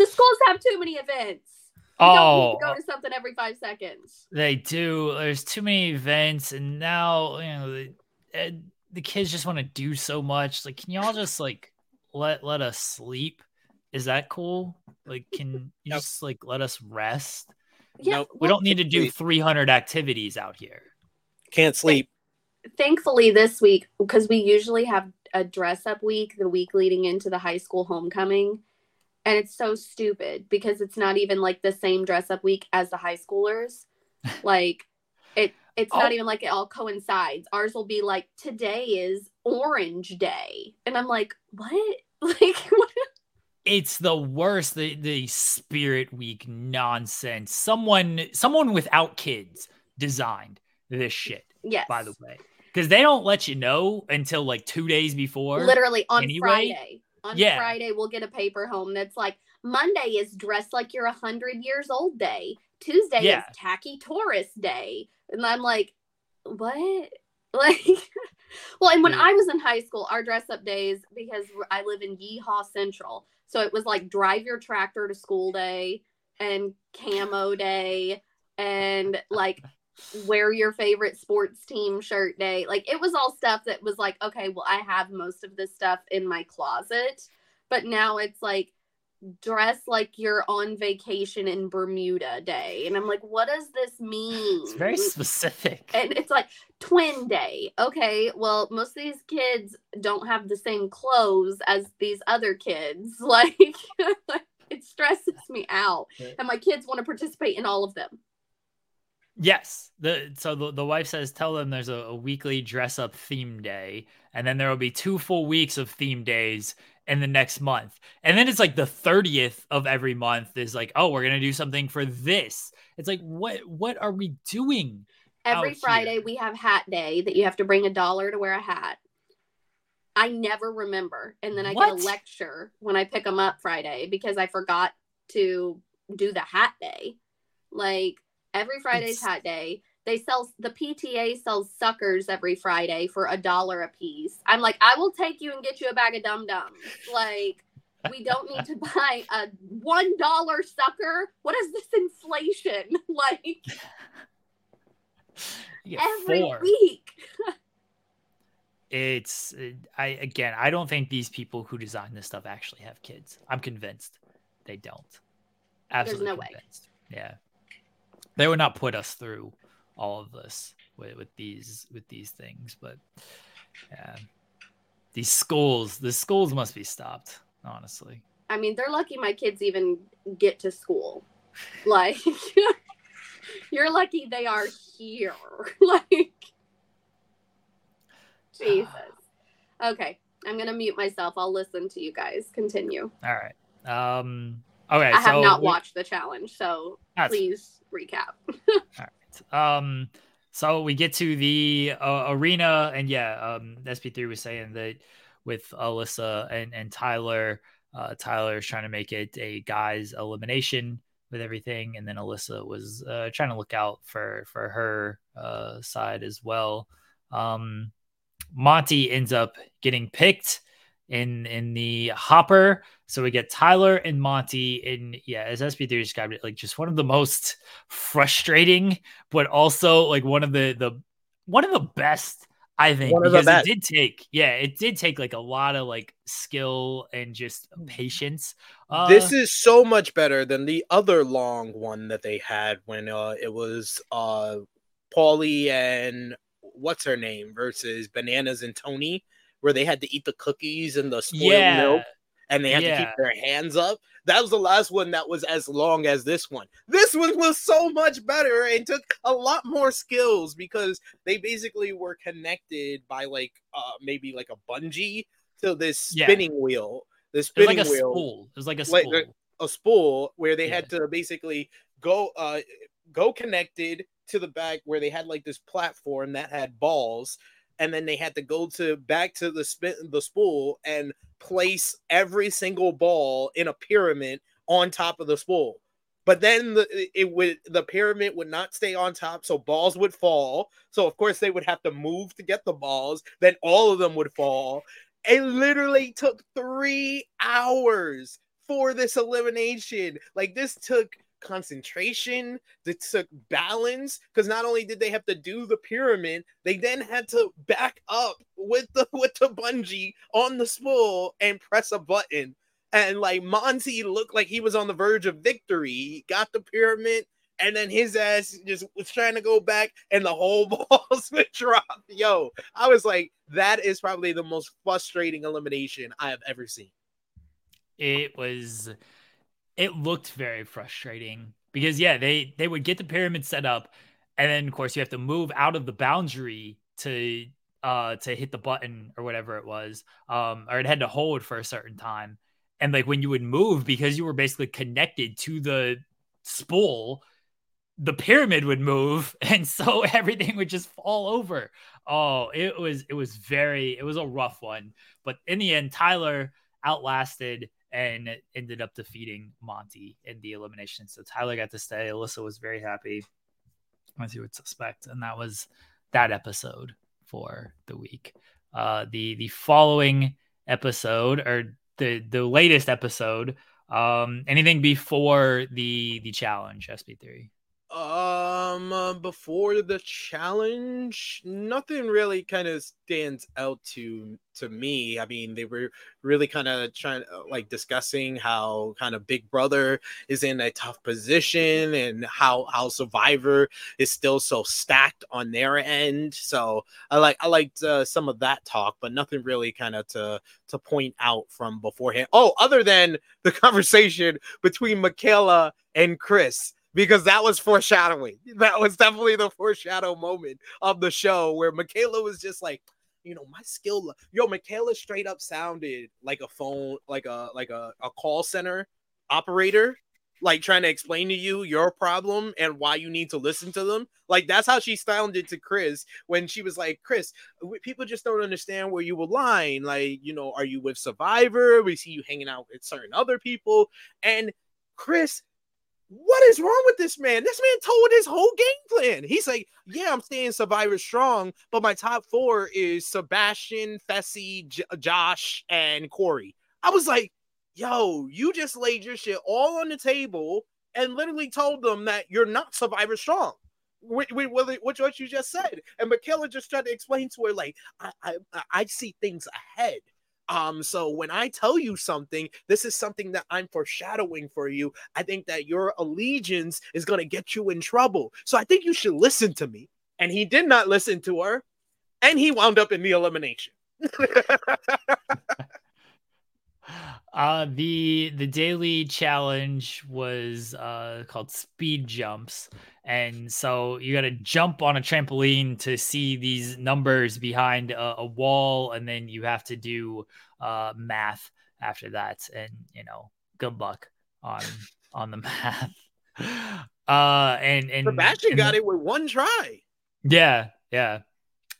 Speaker 4: The schools have too many events. You
Speaker 1: oh,
Speaker 4: don't need to go oh. to something every five seconds.
Speaker 1: They do. There's too many events, and now you know the, the kids just want to do so much. Like, can y'all just like let let us sleep? Is that cool? Like, can [laughs] you
Speaker 2: Nope.
Speaker 1: just like let us rest?
Speaker 4: Yeah,
Speaker 2: Nope.
Speaker 1: We don't need to do
Speaker 2: Sleep.
Speaker 1: 300 activities out here.
Speaker 2: Can't sleep.
Speaker 4: Thankfully, this week because we usually have a dress up week the week leading into the high school homecoming, and it's so stupid because it's not even like the same dress up week as the high schoolers. [laughs] like it, it's
Speaker 1: Oh.
Speaker 4: not even like it all coincides. Ours will be like today is Orange Day, and I'm like, what? [laughs] Like what?
Speaker 1: It's the worst. The the Spirit Week nonsense. Someone someone without kids designed this shit.
Speaker 4: Yes.
Speaker 1: By the way, because they don't let you know until like two days before.
Speaker 4: literally on
Speaker 1: anyway?
Speaker 4: Friday. On
Speaker 1: Yeah.
Speaker 4: Friday, we'll get a paper home that's like Monday is dressed like you're a hundred years old day. Tuesday
Speaker 1: Yeah.
Speaker 4: is tacky tourist day, and I'm like, what? [laughs] Like, well, and when
Speaker 2: Yeah.
Speaker 4: I was in high school, our dress up days because I live in Yeehaw Central, so it was like drive your tractor to school day and camo day and like wear your favorite sports team shirt day. Like it was all stuff that was like, okay, well, I have most of this stuff in my closet. But now it's like dress like you're on vacation in Bermuda day. And I'm like, what does this mean?
Speaker 1: It's very specific. [laughs]
Speaker 4: and it's like twin day. Okay, well, most of these kids don't have the same clothes as these other kids. [laughs] Like, [laughs] it stresses me out. And my kids want to participate in all of them.
Speaker 1: Yes. The so the, the wife says tell them there's a, a weekly dress up theme day, and then there will be two full weeks of theme days in the next month. And then it's like the 30th of every month is like, oh, we're gonna do something for this. It's like what what are we doing?
Speaker 4: Every Friday
Speaker 1: here.
Speaker 4: we have hat day that you have to bring a dollar to wear a hat. I never remember. And then I get a lecture when I pick them up Friday because I forgot to do the hat day. Like Every Friday's
Speaker 1: It's-
Speaker 4: hat day. They sell the PTA sells suckers every Friday for a dollar a piece. I'm like, I will take you and get you a bag of dum dums. Like, we don't need to [laughs] buy a one dollar sucker. What is this inflation? [laughs] Like
Speaker 1: get
Speaker 4: every
Speaker 1: four.
Speaker 4: week.
Speaker 1: It's I again, I don't think these people who design this stuff actually have kids. I'm convinced they don't. Absolutely
Speaker 4: no way.
Speaker 1: Yeah. They would not put us through all of this with, with these with these things, but yeah. These schools, the schools must be stopped, honestly.
Speaker 4: I mean, they're lucky my kids even get to school. Like, [laughs] you're lucky they are here. [laughs] like, [sighs] Jesus. Okay, I'm gonna mute myself. I'll listen to you guys continue.
Speaker 1: All right. Um okay,
Speaker 4: I have
Speaker 1: so
Speaker 4: not
Speaker 1: we-
Speaker 4: watched the challenge, so
Speaker 1: That's
Speaker 4: please recap. [laughs] All right.
Speaker 1: Um, so we get to the uh, arena, and yeah, um, SP3 was saying that with Alyssa and and Tyler, uh, Tyler is trying to make it a guys elimination with everything, and then Alyssa was uh, trying to look out for for her uh, side as well. Um, Monte ends up getting picked in in the hopper. So we get Tyler and Monte in yeah, as SP3 described it, like just one of the most frustrating, but also like one of the the one of the best, I think,
Speaker 2: One of the
Speaker 1: because
Speaker 2: best.
Speaker 1: it did take, yeah, it did take like a lot of like skill and just patience. Uh,
Speaker 2: this is so much better than the other long one that they had when uh it was uh Paulie and what's her name versus Bananas and Tony, where they had to eat the cookies and the spoiled
Speaker 1: yeah,
Speaker 2: milk and they had to keep their hands up. That was the last one that was as long as this one. This one was so much better and took a lot more skills because they basically were connected by like uh maybe like a bungee to this
Speaker 1: Yeah.
Speaker 2: spinning wheel. The
Speaker 1: it was
Speaker 2: spinning
Speaker 1: like a
Speaker 2: wheel
Speaker 1: spool. It was like a
Speaker 2: Like,
Speaker 1: spool.
Speaker 2: uh, a spool where they
Speaker 1: Yeah.
Speaker 2: had to basically go uh go connected to the back where they had like this platform that had balls and then they had to go to back to the spin the spool and place every single ball in a pyramid on top of the spool. But then the, it would the pyramid would not stay on top so balls would fall. So of course they would have to move to get the balls. Then all of them would fall. It literally took three hours for this elimination. Like this took concentration, it took balance. Because not only did they have to do the pyramid, they then had to back up with the [laughs] with the bungee on the spool and press a button. And like Monte looked like he was on the verge of victory. He got the pyramid, and then his ass just was trying to go back, and the whole [laughs] balls would drop. Yo, I was like, that is probably the most frustrating elimination I have ever seen.
Speaker 1: it was it looked very frustrating because yeah they they would get the pyramid set up and then of course you have to move out of the boundary to uh to hit the button or whatever it was um or it had to hold for a certain time. And like when you would move because you were basically connected to the spool the pyramid would move [laughs] and so [laughs] everything would just fall over. Oh it was it was very it was a rough one. But in the end tyler outlasted and ended up defeating Monte in the elimination. So Tyler got to stay. Alyssa was very happy, as you would suspect, and that was that episode for the week. Uh, the the following episode or the the latest episode. Um, anything before the the challenge SP3?
Speaker 2: Um, uh, before the challenge, nothing really kind of stands out to to me. I mean, they were really kind of trying, uh, like, discussing how kind of Big Brother is in a tough position and how how Survivor is still so stacked on their end. So I like I liked uh, some of that talk, but nothing really kind of to to point out from beforehand. Oh, other than the [laughs] conversation between Michaela and Chris because that was foreshadowing. That was definitely the foreshadow moment of the show where Michaela was just like, you know, my skill. Yo, Michaela straight up sounded like a phone, like a like a, a call center operator, like trying to explain to you your problem and why you need to listen to them. Like that's how she sounded to Chris when she was like, Chris, people just don't understand where you were lying. Like, you know, are you with Survivor? We see you hanging out with certain other people, and Chris what is wrong with this man? This man told his whole game plan. He's like, yeah, I'm staying Survivor strong, but my top four is Sebastian, Fessy, J- Josh, and Corey. I was like, yo, you just laid your shit all on the table and literally told them that you're not Survivor strong. Which, which, what you just said, and Michaela just tried to explain to her like, I, I, I see things ahead. Um, so when I tell you something, this is something that I'm foreshadowing for you. I think that your allegiance is going to get you in trouble. So I think you should listen to me. And he did not listen to her, and he wound up in the elimination. [laughs]
Speaker 1: uh the the daily challenge was uh called speed jumps. And so you got to jump on a trampoline to see these numbers behind a, a, wall and then you have to do uh math after that. And you know good luck on on the [laughs] math. Uh and and
Speaker 2: Sebastian
Speaker 1: and
Speaker 2: got it with one try.
Speaker 1: Yeah yeah.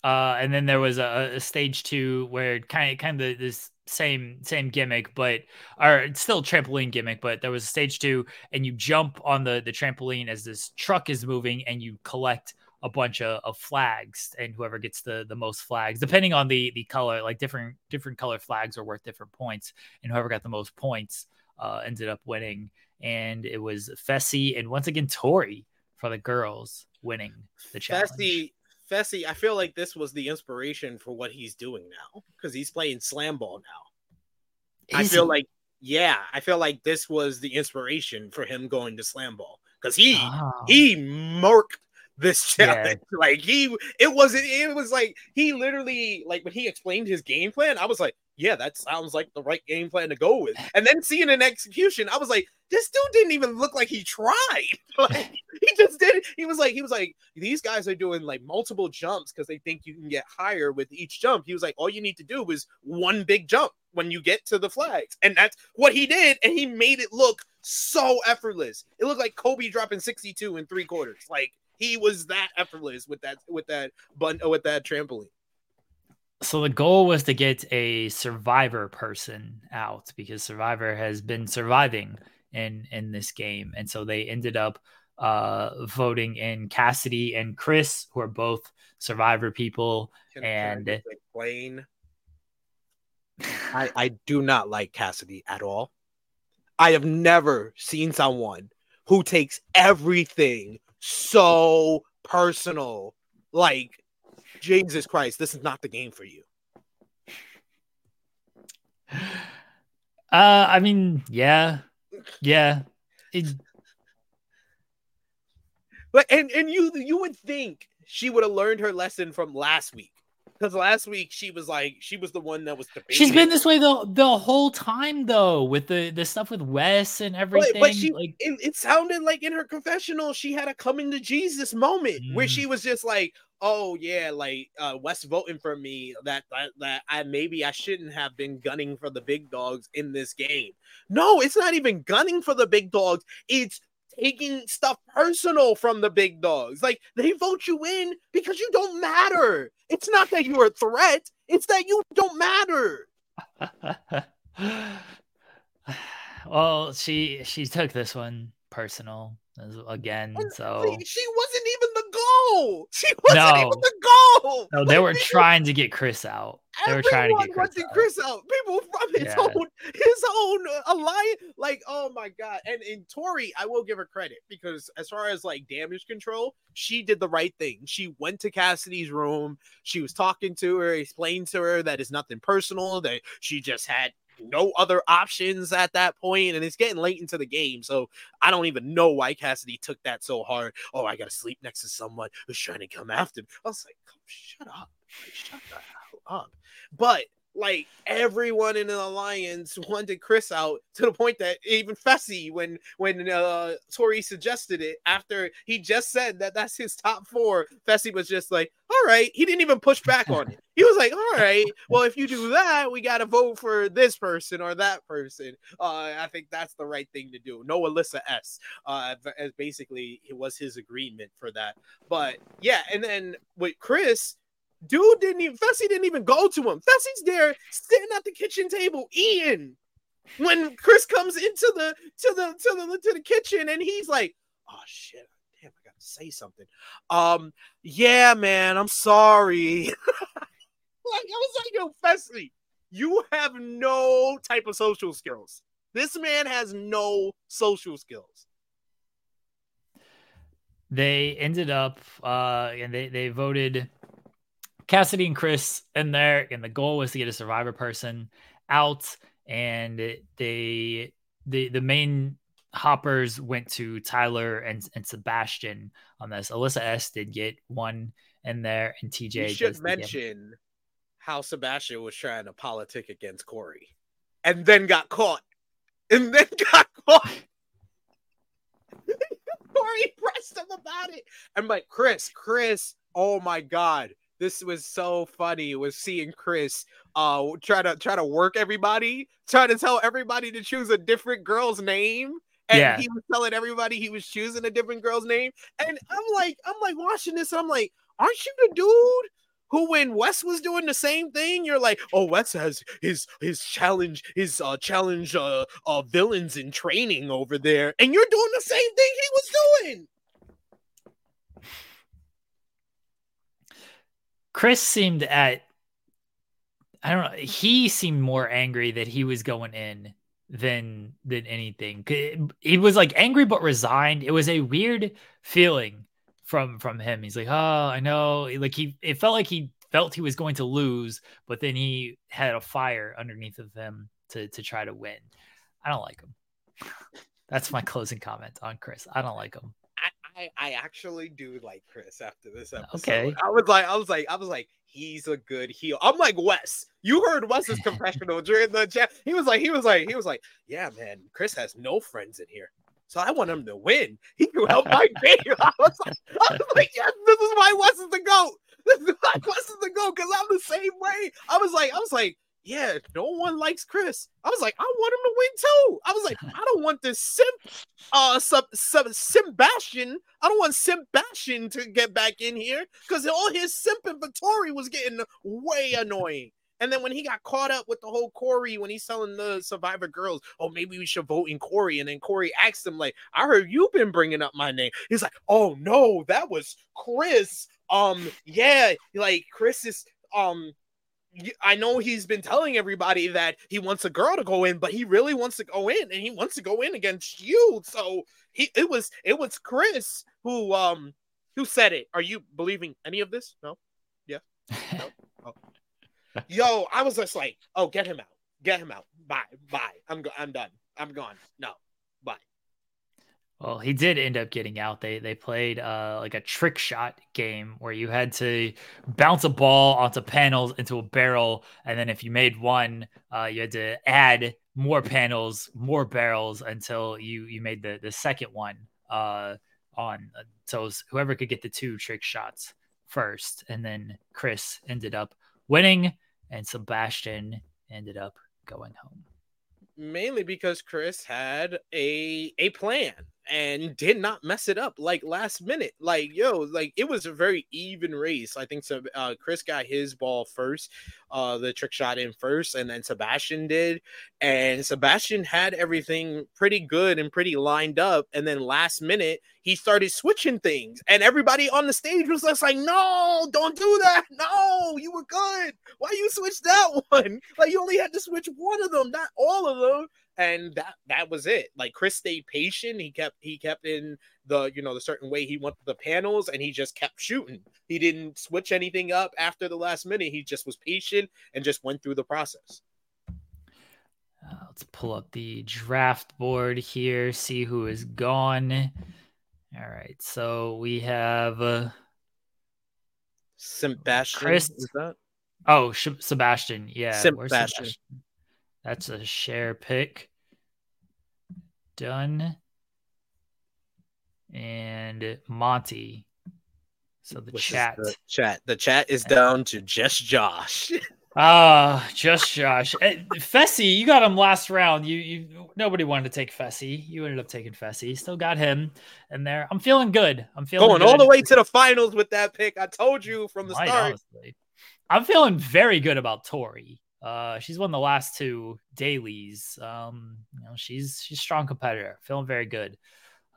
Speaker 1: Uh and then there was a, a stage two where kind of kind of this same same gimmick, but or still trampoline gimmick, but there was a stage two, and you jump on the the trampoline as this truck is moving, and you collect a bunch of, of flags, and whoever gets the the most flags, depending on the the color, like different different color flags are worth different points, and whoever got the most points uh, ended up winning. And it was Fessy and once again Tori for the girls winning the challenge.
Speaker 2: Fessy Fessy, I feel like this was the inspiration for what he's doing now because he's playing SlamBall now. Is I feel he? like, yeah, I feel like this was the inspiration for him going to SlamBall because he oh. he ah. murked this challenge. Yeah. [laughs] Like he, it wasn't. It was like he literally like when he explained his game plan. I was like, yeah, that sounds like the right game plan to go with. And then seeing an execution, I was like, this dude didn't even look like he tried. [laughs] like he just did. He was like, he was like, these guys are doing like multiple jumps because they think you can get higher with each jump. He was like, all you need to do is one big jump when you get to the flags. And that's what he did. And he made it look so effortless. It looked like Kobe dropping 62 in three quarters. Like he was that effortless with that with that bun with that trampoline
Speaker 1: so the goal was to get a survivor person out because survivor has been surviving in in this game and so they ended up uh voting in cassidy and chris who are both survivor people Can and
Speaker 2: explain [laughs] I, I do not like Cassidy at all. I have never seen someone who takes everything so personal. Like Jesus Christ, this is not the game for you. [sighs]
Speaker 1: Uh, I mean, yeah, yeah. It...
Speaker 2: But and and you you would think she would have learned her lesson from last week because last week she was like she was the one that was debating.
Speaker 1: She's been this way the the whole time though, with the the stuff with Wes and everything. But, but
Speaker 2: she,
Speaker 1: like
Speaker 2: it, it, sounded like in her confessional she had a coming to Jesus moment mm. where she was just like, "Oh yeah, like uh, Wes voting for me that, that that I maybe I shouldn't have been gunning for the big dogs in this game." No, it's not even gunning for the big dogs. It's taking stuff personal from the big dogs. Like they vote you in because you don't matter. It's not that you're a threat, it's that you don't matter. [sighs]
Speaker 1: well, she she took this one personal again. So
Speaker 2: she wasn't even goal. She wasn't no. even the goal.
Speaker 1: No, they were trying to get Chris out. They were trying to get Chris out.
Speaker 2: Chris out. People from his yeah. own his own alliance. Like, oh my god. And in Tori, I will give her credit because as far as like damage control, she did the right thing. She went to Cassidy's room. She was talking to her, explained to her that it's nothing personal. That she just had no other options at that point, and it's getting late into the game. So I don't even know why Cassidy took that so hard. Oh, I gotta sleep next to someone who's trying to come after me. I was like, come shut up, shut the hell up. But like everyone in the alliance wanted Chris out to the point that even Fessy, when when uh Tori suggested it after he just said that that's his top four, Fessy was just like, all right. He didn't even push back on it. He was like, all right, well, if you do that, we got to vote for this person or that person. Uh, I think that's the right thing to do. No Alyssa S. Uh, as basically it was his agreement for that. But yeah, and then with Chris, Dude didn't even Fessy didn't even go to him. Fessy's there sitting at the kitchen table eating. when Chris comes into the to the to the to the kitchen and he's like, "Oh shit, damn, I got to say something." Um, yeah, man, I'm sorry. [laughs] like I was like, "Yo, Fessy, you have no type of social skills. This man has no social skills."
Speaker 1: They ended up, uh, and they they voted Cassidy and Chris in there, and the goal was to get a survivor person out and they the the main hoppers went to Tyler and, and Sebastian on this. Alyssa S did get one in there, and TJ.
Speaker 2: You should mention how Sebastian was trying to politic against Corey, and then got caught, and then [laughs] got caught. [laughs] Corey pressed him about it. I'm like, Chris, Chris, oh my god, this was so funny was seeing Chris uh try to try to work everybody, try to tell everybody to choose a different girl's name. And yeah. he was telling everybody he was choosing a different girl's name. And I'm like, I'm like watching this, I'm like, aren't you the dude who when Wes was doing the same thing, you're like, oh, Wes has his his challenge, his uh challenge uh, uh villains in training over there, and you're doing the same thing he was doing.
Speaker 1: Chris seemed at I don't know. He seemed more angry that he was going in than than anything. He was like angry but resigned. It was a weird feeling from from him. He's like, "Oh, I know." Like he it felt like he felt he was going to lose, but then he had a fire underneath of him to to try to win. I don't like him. That's my closing comment on Chris. I don't like him.
Speaker 2: I, I actually do like Chris after this episode.
Speaker 1: Okay.
Speaker 2: I was like, I was like, I was like, he's a good heel. I'm like Wes. You heard Wes's confessional during the chat. He was like, he was like, he was like, yeah, man, Chris has no friends in here. So I want him to win. He can help my game. I was like, I was like, yes, this is why Wes is the GOAT. This is why Wes is the GOAT, because I'm the same way. I was like, I was like, yeah, no one likes Chris. I was like, I want him to win too. I was like, [laughs] I don't want this simp, uh, sub, sub, Sebastian. I don't want Sebastian to get back in here because all his simping for Tori was getting way annoying. And then when he got caught up with the whole Corey, when he's telling the Survivor girls, oh, maybe we should vote in Corey. And then Corey asked him, like, I heard you've been bringing up my name. He's like, oh, no, that was Chris. Um, yeah, like Chris is, um, I know he's been telling everybody that he wants a girl to go in, but he really wants to go in, and he wants to go in against you. So he it was it was Chris who um who said it. Are you believing any of this? No. Yeah. No. [laughs] Oh. Yo, I was just like, oh, get him out, get him out. Bye, bye. I'm go- I'm done. I'm gone. No, bye.
Speaker 1: Well, he did end up getting out. They they played uh, like a trick shot game where you had to bounce a ball onto panels into a barrel, and then if you made one, uh, you had to add more panels, more barrels until you you made the the second one uh, on. So whoever could get the two trick shots first, and then Chris ended up winning, and Sebastian ended up going home
Speaker 2: mainly because Chris had a a plan and did not mess it up like last minute. Like, yo, like it was a very even race. I think so. Uh, Chris got his ball first, uh, the trick shot in first, and then Sebastian did. And Sebastian had everything pretty good and pretty lined up. And then last minute, he started switching things, and everybody on the stage was just like, "No, don't do that! No, you were good. Why you switch that [laughs] one? Like you only had to switch one of them, not all of them." And that that was it. Like Chris stayed patient. He kept he kept in the you know the certain way he wanted the panels, and he just kept shooting. He didn't switch anything up after the last minute. He just was patient and just went through the process.
Speaker 1: Uh, let's pull up the draft board here, see who is gone. All right, so we have uh,
Speaker 2: Sebastian.
Speaker 1: Chris. Oh, Sebastian. Yeah,
Speaker 2: Sebastian. Sebastian?
Speaker 1: That's a Cher pick done. And Monte. So the Which chat.
Speaker 2: The chat. The chat is down to just Josh. [laughs]
Speaker 1: Ah, uh, just Josh. Eh, Fessy, you got him last round. You you nobody wanted to take Fessy. You ended up taking Fessy. Still got him in there. I'm feeling good. I'm feeling
Speaker 2: going
Speaker 1: good.
Speaker 2: all the way to the finals with that pick. I told you from the start. Honestly.
Speaker 1: I'm feeling very good about Tori. Uh, she's won the last two dailies. Um, you know, she's she's a strong competitor. Feeling very good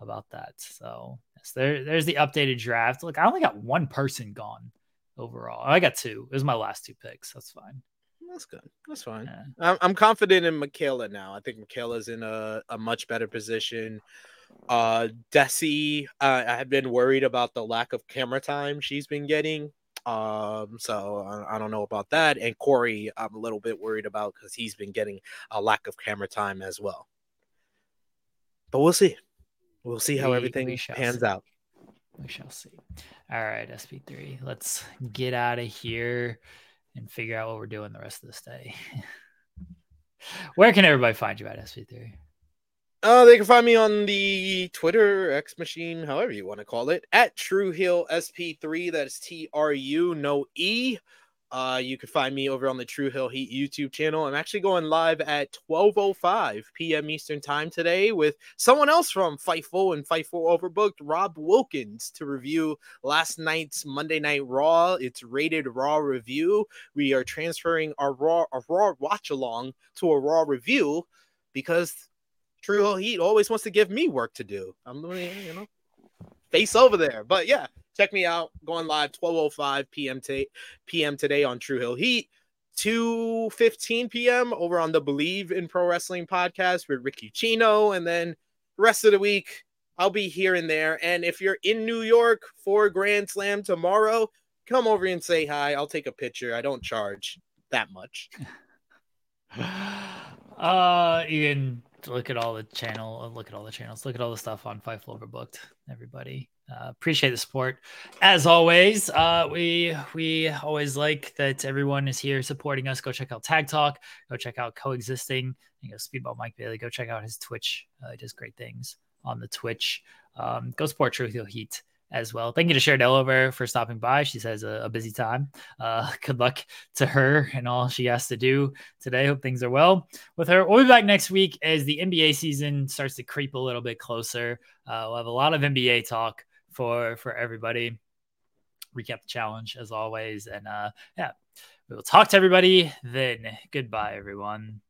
Speaker 1: about that. So yes, there there's the updated draft. Look, I only got one person gone overall. I got two. It was my last two picks. That's fine.
Speaker 2: That's good. That's fine.
Speaker 1: Yeah.
Speaker 2: I'm, I'm confident in Michaela now. I think Michaela's in a, a much better position. Uh, Desi, uh, I have been worried about the lack of camera time she's been getting. Um, so I, I don't know about that. And Corey, I'm a little bit worried about because he's been getting a lack of camera time as well. But we'll see. We'll see how
Speaker 1: We-
Speaker 2: everything
Speaker 1: we
Speaker 2: pans
Speaker 1: see.
Speaker 2: out.
Speaker 1: We shall see. All right, SP3. Let's get out of here and figure out what we're doing the rest of this day. [laughs] Where can everybody find you at SP3?
Speaker 2: Uh, they can find me on the Twitter X machine, however you want to call it, at True Hill SP3. That's T R U, no E. Uh, you can find me over on the True Hill Heat YouTube channel. I'm actually going live at 12:05 p.m. Eastern Time today with someone else from Fightful and Fightful Overbooked, Rob Wilkins, to review last night's Monday Night Raw. It's rated Raw review. We are transferring our Raw a Raw watch along to a Raw review because True Hill Heat always wants to give me work to do. I'm doing, you know, face over there. But yeah, check me out. Going live 12:05 p.m. T- p.m. today on True Hill Heat. 2:15 p.m. over on the Believe in Pro Wrestling podcast with Ricky Chino, and then rest of the week I'll be here and there. And if you're in New York for Grand Slam tomorrow, come over and say hi. I'll take a picture. I don't charge that much. [sighs]
Speaker 1: Uh, can look at all the channel, uh, look at all the channels, look at all the stuff on Fightful Overbooked. Everybody, uh, appreciate the support as always. Uh, we we always like that everyone is here supporting us. Go check out Tag Talk. Go check out Coexisting. You know, Speedball Mike Bailey. Go check out his Twitch. Uh, he does great things on the Twitch. Um, go support Truth Heat as well. Thank you to Cher Delaware for stopping by. She says a, a busy time. Uh, [laughs] good luck to her and all she has to do today. Hope things are well with her. We'll be back next week as the NBA season starts to creep a little bit closer. Uh, we'll have a lot of NBA talk for for everybody. Recap the challenge as always, and uh, yeah, we will talk to everybody then. Goodbye, everyone.